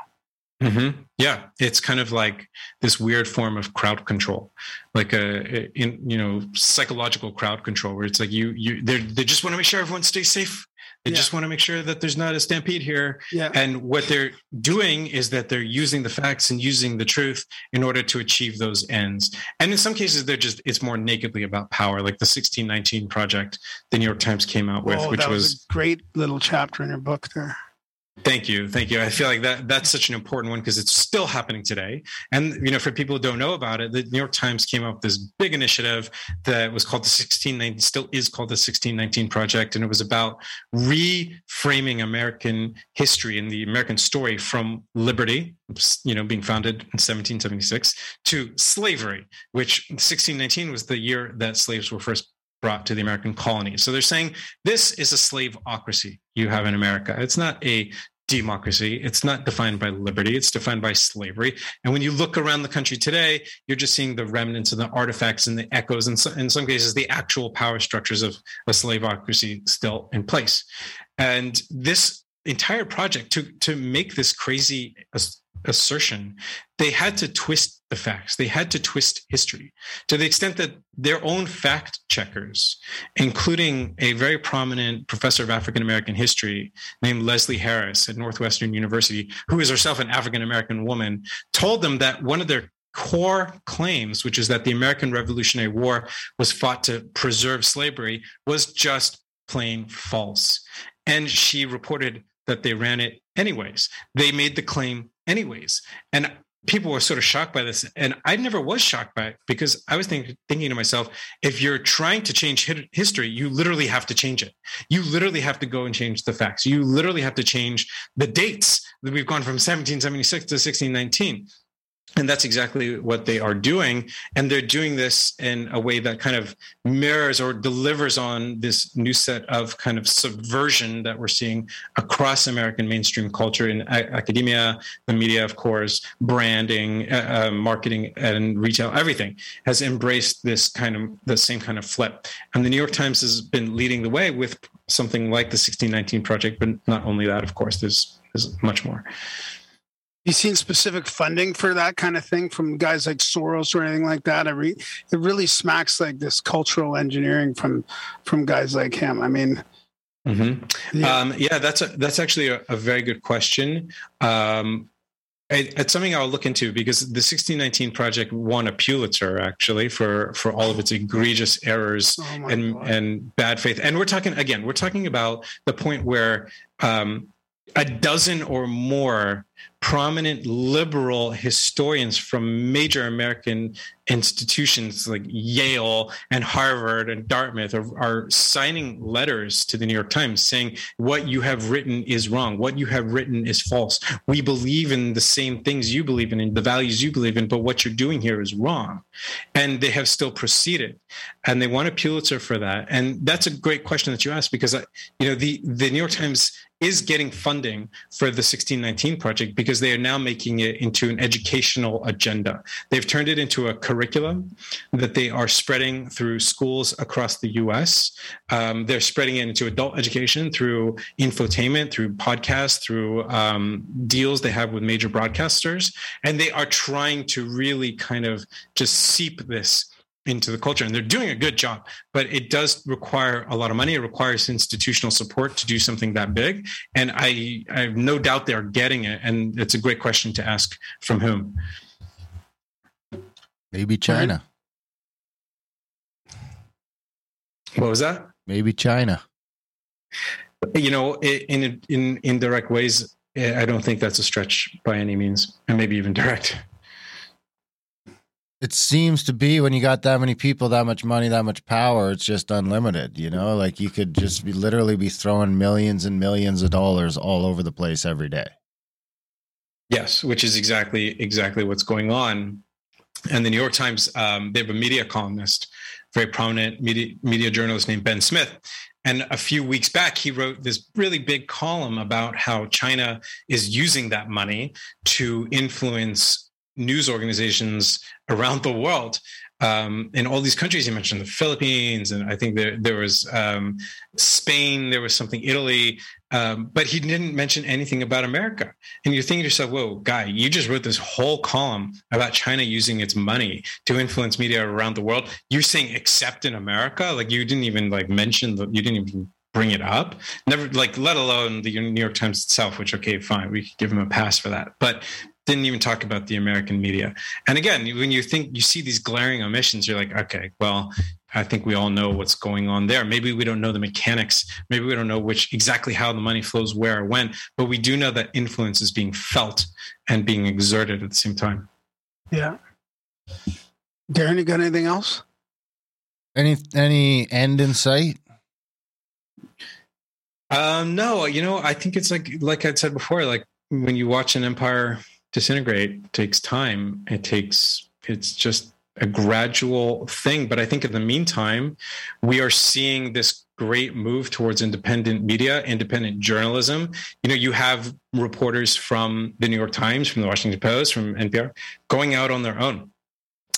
Speaker 4: Mm-hmm. Yeah, it's kind of like this weird form of crowd control, like a, in you know psychological crowd control, where it's like you you they they just want to make sure everyone stays safe. They yeah. just want to make sure that there's not a stampede here.
Speaker 2: Yeah.
Speaker 4: And what they're doing is that they're using the facts and using the truth in order to achieve those ends. And in some cases, they're just it's more nakedly about power, like the 1619 project the New York Times came out with,
Speaker 2: oh,
Speaker 4: which was,
Speaker 2: was a great little chapter in your book there.
Speaker 4: Thank you, thank you. I feel like that that's such an important one because it's still happening today. And you know, for people who don't know about it, the New York Times came up with this big initiative that was called the 1619, still is called the 1619 Project, and it was about reframing American history and the American story from liberty, you know, being founded in 1776, to slavery, which 1619 was the year that slaves were first brought to the American colonies. So they're saying this is a slaveocracy you have in America. It's not a democracy. It's not defined by liberty. It's defined by slavery. And when you look around the country today, you're just seeing the remnants and the artifacts and the echoes, and in some cases, the actual power structures of a slaveocracy still in place. And this entire project to to make this crazy assertion, they had to twist the facts. They had to twist history to the extent that their own fact checkers, including a very prominent professor of African American history named Leslie Harris at Northwestern University, who is herself an African American woman, told them that one of their core claims, which is that the American Revolutionary War was fought to preserve slavery, was just plain false. And she reported that they ran it anyways. They made the claim anyways. And people were sort of shocked by this. And I never was shocked by it because I was think, thinking to myself, if you're trying to change history, you literally have to change it. You literally have to go and change the facts. You literally have to change the dates that we've gone from 1776 to 1619 and that's exactly what they are doing. And they're doing this in a way that kind of mirrors or delivers on this new set of kind of subversion that we're seeing across american mainstream culture in academia the media of course branding uh, uh, marketing and retail. Everything has embraced this kind of the same kind of flip. And the new york times has been leading the way with something like the 1619 project but not only that of course there's there's much more
Speaker 2: you seen specific funding for that kind of thing from guys like Soros or anything like that? I re- it really smacks like this cultural engineering from from guys like him. I mean,
Speaker 4: mm-hmm. yeah. Um, yeah. that's a, that's actually a, a very good question. Um, it's something I'll look into because the 1619 project won a Pulitzer actually for for all of its egregious errors oh and God. and bad faith. And we're talking again, we're talking about the point where um, a dozen or more prominent liberal historians from major American institutions like Yale and Harvard and Dartmouth are, are, signing letters to the New York Times saying what you have written is wrong, what you have written is false. We believe in the same things you believe in and the values you believe in, but what you're doing here is wrong. And they have still proceeded, and they won a Pulitzer for that. And that's a great question that you asked because uh, you know the the New York Times is getting funding for the 1619 project because they are now making it into an educational agenda. They've turned it into a curriculum that they are spreading through schools across the US. Um, they're spreading it into adult education through infotainment, through podcasts, through um, deals they have with major broadcasters. And they are trying to really kind of just seep this into the culture and they're doing a good job but it does require a lot of money. It requires institutional support to do something that big and i i have no doubt they're getting it and it's a great question to ask from whom.
Speaker 1: Maybe china.
Speaker 4: What was that?
Speaker 1: Maybe china.
Speaker 4: You know in in indirect ways i don't think that's a stretch by any means and maybe even direct
Speaker 1: it seems to be when you got that many people, that much money, that much power, it's just unlimited. You know, like you could just be literally be throwing millions and millions of dollars all over the place every day.
Speaker 4: Yes, which is exactly exactly what's going on. And the New York Times, um, they have a media columnist, very prominent media media journalist named Ben Smith. And a few weeks back, he wrote this really big column about how China is using that money to influence news organizations around the world um, in all these countries. You mentioned the Philippines, and I think there there was um, Spain, there was something Italy, um, but he didn't mention anything about America. And you're thinking to yourself, "Whoa, guy, you just wrote this whole column about China using its money to influence media around the world. You're saying except in America, like you didn't even like mention the, you didn't even." bring it up never like let alone the new york times itself which okay fine we could give him a pass for that but didn't even talk about the American media. And again, when you think you see these glaring omissions, you're like, okay, well, I think we all know what's going on there. Maybe we don't know the mechanics. Maybe we don't know which exactly how the money flows where or when, but we do know that influence is being felt and being exerted at the same time.
Speaker 2: Yeah. Darren, you got anything else?
Speaker 1: Any any end in sight?
Speaker 4: Um, no, you know, I think it's like like I said before, like when you watch an empire disintegrate takes time. It takes it's just a gradual thing. But I think in the meantime, we are seeing this great move towards independent media, independent journalism. You know, you have reporters from the New York Times, from the Washington Post, from NPR going out on their own.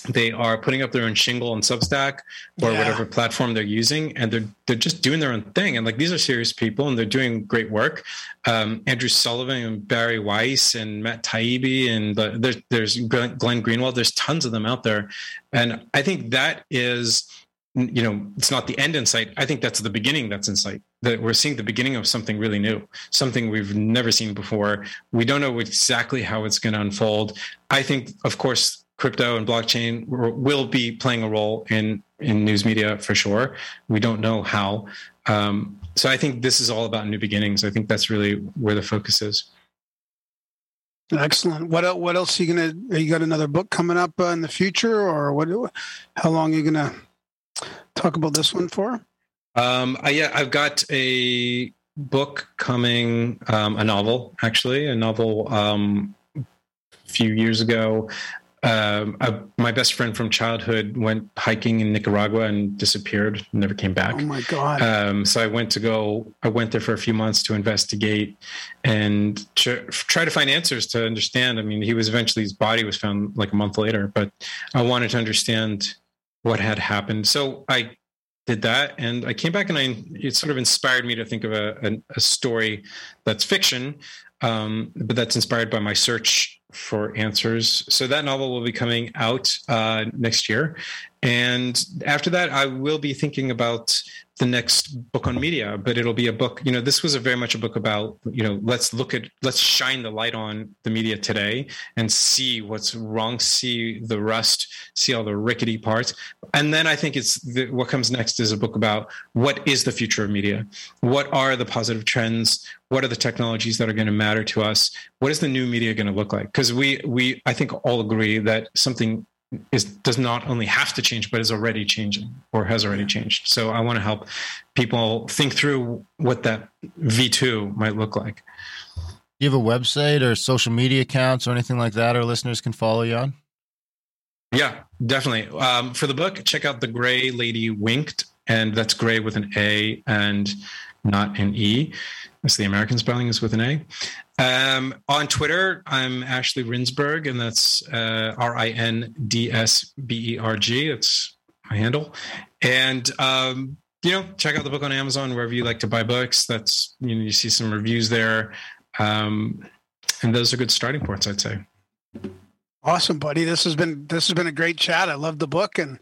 Speaker 4: They are putting up their own shingle on Substack or
Speaker 2: Yeah.
Speaker 4: whatever platform they're using, and they're they're just doing their own thing. And like these are serious people, and they're doing great work. Um, Andrew Sullivan and Bari Weiss and Matt Taibbi and uh, there's there's Glenn Greenwald. There's tons of them out there, and I think that is you know it's not the end in sight i think that's the beginning that's in sight that we're seeing the beginning of something really new something we've never seen before we don't know exactly how it's going to unfold i think of course crypto and blockchain will be playing a role in in news media for sure we don't know how um, so i think this is all about new beginnings i think that's really where the focus is
Speaker 2: Excellent. What el- what else are you gonna? Are you got another book coming up uh, in the future, or what? How long are you gonna talk about this one for?
Speaker 4: Um, I, yeah, I've got a book coming, um, a novel actually, a novel um, a few years ago. Um, uh, my best friend from childhood went hiking in Nicaragua and disappeared, never came back.
Speaker 2: Oh my god!
Speaker 4: Um, so I went to go. I went there for a few months to investigate and tr- try to find answers to understand. I mean, he was eventually his body was found like a month later, but I wanted to understand what had happened. So I did that, and I came back, and I it sort of inspired me to think of a, a, a story that's fiction, um, but that's inspired by my search for answers. So that novel will be coming out uh, next year, and after that, I will be thinking about the next book on media. But it'll be a book. You know, this was a very much a book about you know let's look at let's shine the light on the media today and see what's wrong, see the rust, see all the rickety parts, and then I think it's the, what comes next is a book about what is the future of media, what are the positive trends, what are the technologies that are going to matter to us, what is the new media going to look like? Because we we I think all agree that something is does not only have to change but is already changing or has already changed. So i want to help people think through what that v2 might look like.
Speaker 1: Do you have a website or social media accounts or anything like that our listeners can follow you on?
Speaker 4: yeah definitely. Um, for the book check out the gray lady winked and that's gray with an a and not an e. That's the american spelling is with an a um, on Twitter, I'm Ashley Rindsberg, and that's uh, R I N D S B E R G. It's my handle. And um, you know, check out the book on Amazon wherever you like to buy books. That's you know, you see some reviews there, um, and those are good starting points, I'd say.
Speaker 2: Awesome, buddy. This has been this has been a great chat. I love the book and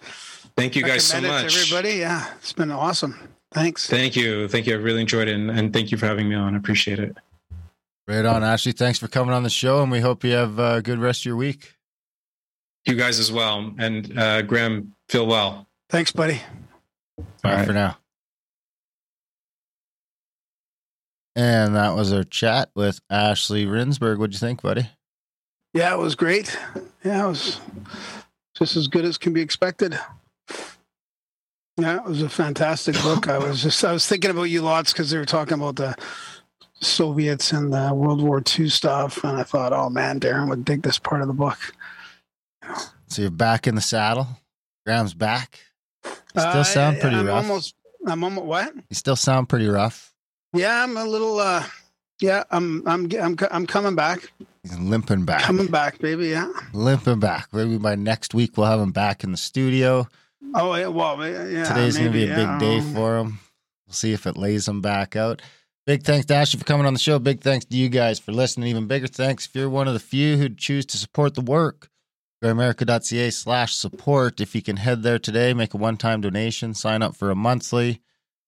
Speaker 4: Thank you guys so much.
Speaker 2: everybody. Yeah, it's been awesome. Thanks.
Speaker 4: Thank you, thank you. I really enjoyed it, and, and thank you for having me on. I appreciate it.
Speaker 1: Right on, Ashley. Thanks for coming on the show, and we hope you have a good rest of your week.
Speaker 4: You guys as well, and uh, Graham, feel well.
Speaker 2: Thanks, buddy.
Speaker 1: Bye
Speaker 4: All right.
Speaker 1: for now. And that was our chat with Ashley Rindsberg. What'd you think, buddy?
Speaker 2: Yeah, it was great. Yeah, it was just as good as can be expected. Yeah, it was a fantastic book. I was just I was thinking about you lots because they were talking about the Soviets and the World War II stuff, and I thought, oh man, Darren would dig this part of the book.
Speaker 1: So you're back in the saddle. Graham's back. You still
Speaker 2: Uh,
Speaker 1: sound pretty
Speaker 2: I'm
Speaker 1: rough.
Speaker 2: Almost, I'm almost what?
Speaker 1: you still sound pretty rough.
Speaker 2: Yeah, I'm a little. uh Yeah, I'm I'm I'm I'm coming back,
Speaker 1: He's limping back.
Speaker 2: coming back, baby. Yeah.
Speaker 1: limping back. Maybe by next week we'll have him back in the studio.
Speaker 2: Oh yeah, well, yeah.
Speaker 1: Today's going to be a big
Speaker 2: yeah,
Speaker 1: day for him. We'll see if it lays him back out. Big thanks to Ashley for coming on the show. Big thanks to you guys for listening. Even bigger thanks if you're one of the few who choose to support the work. Grimerica.ca slash support. If you can head there today, make a one time donation, sign up for a monthly.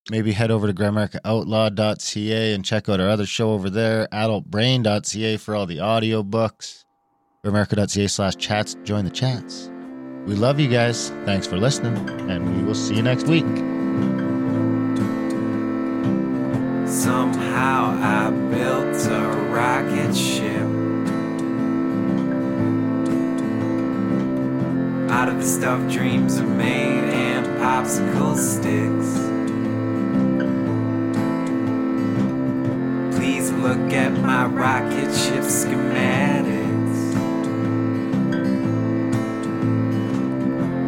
Speaker 1: Maybe head over to GrimericaOutlaw.ca and check out our other show over there, AdultBrain.ca for all the audio books. Grimerica.ca slash chats. Join the chats. We love you guys. Thanks for listening, and we will see you next week.
Speaker 5: Somehow I built a rocket ship out of the stuff dreams are made and popsicle sticks. Please look at my rocket ship schematics.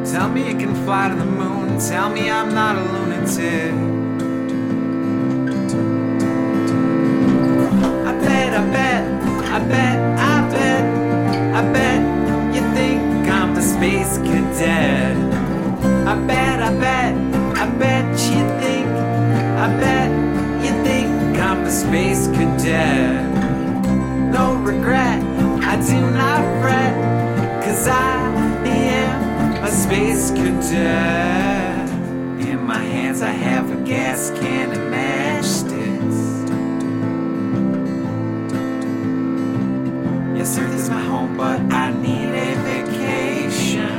Speaker 5: Tell me you can fly to the moon. Tell me I'm not a lunatic. I bet, I bet, I bet, I bet, you think I'm the space cadet. I bet, I bet, I bet you think, I bet you think I'm the space cadet. No regret, I do not fret, cause I am a space cadet. In my hands, I have a gas can and matchsticks. Yes, Earth is my home, but I need a vacation.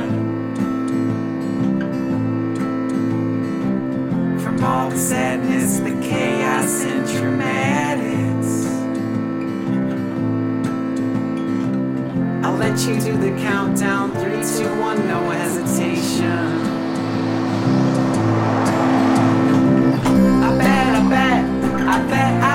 Speaker 5: From all the sadness, the chaos, and dramatics. I'll let you do the countdown. Three, two, one, no hesitation. I bet, I bet, I bet,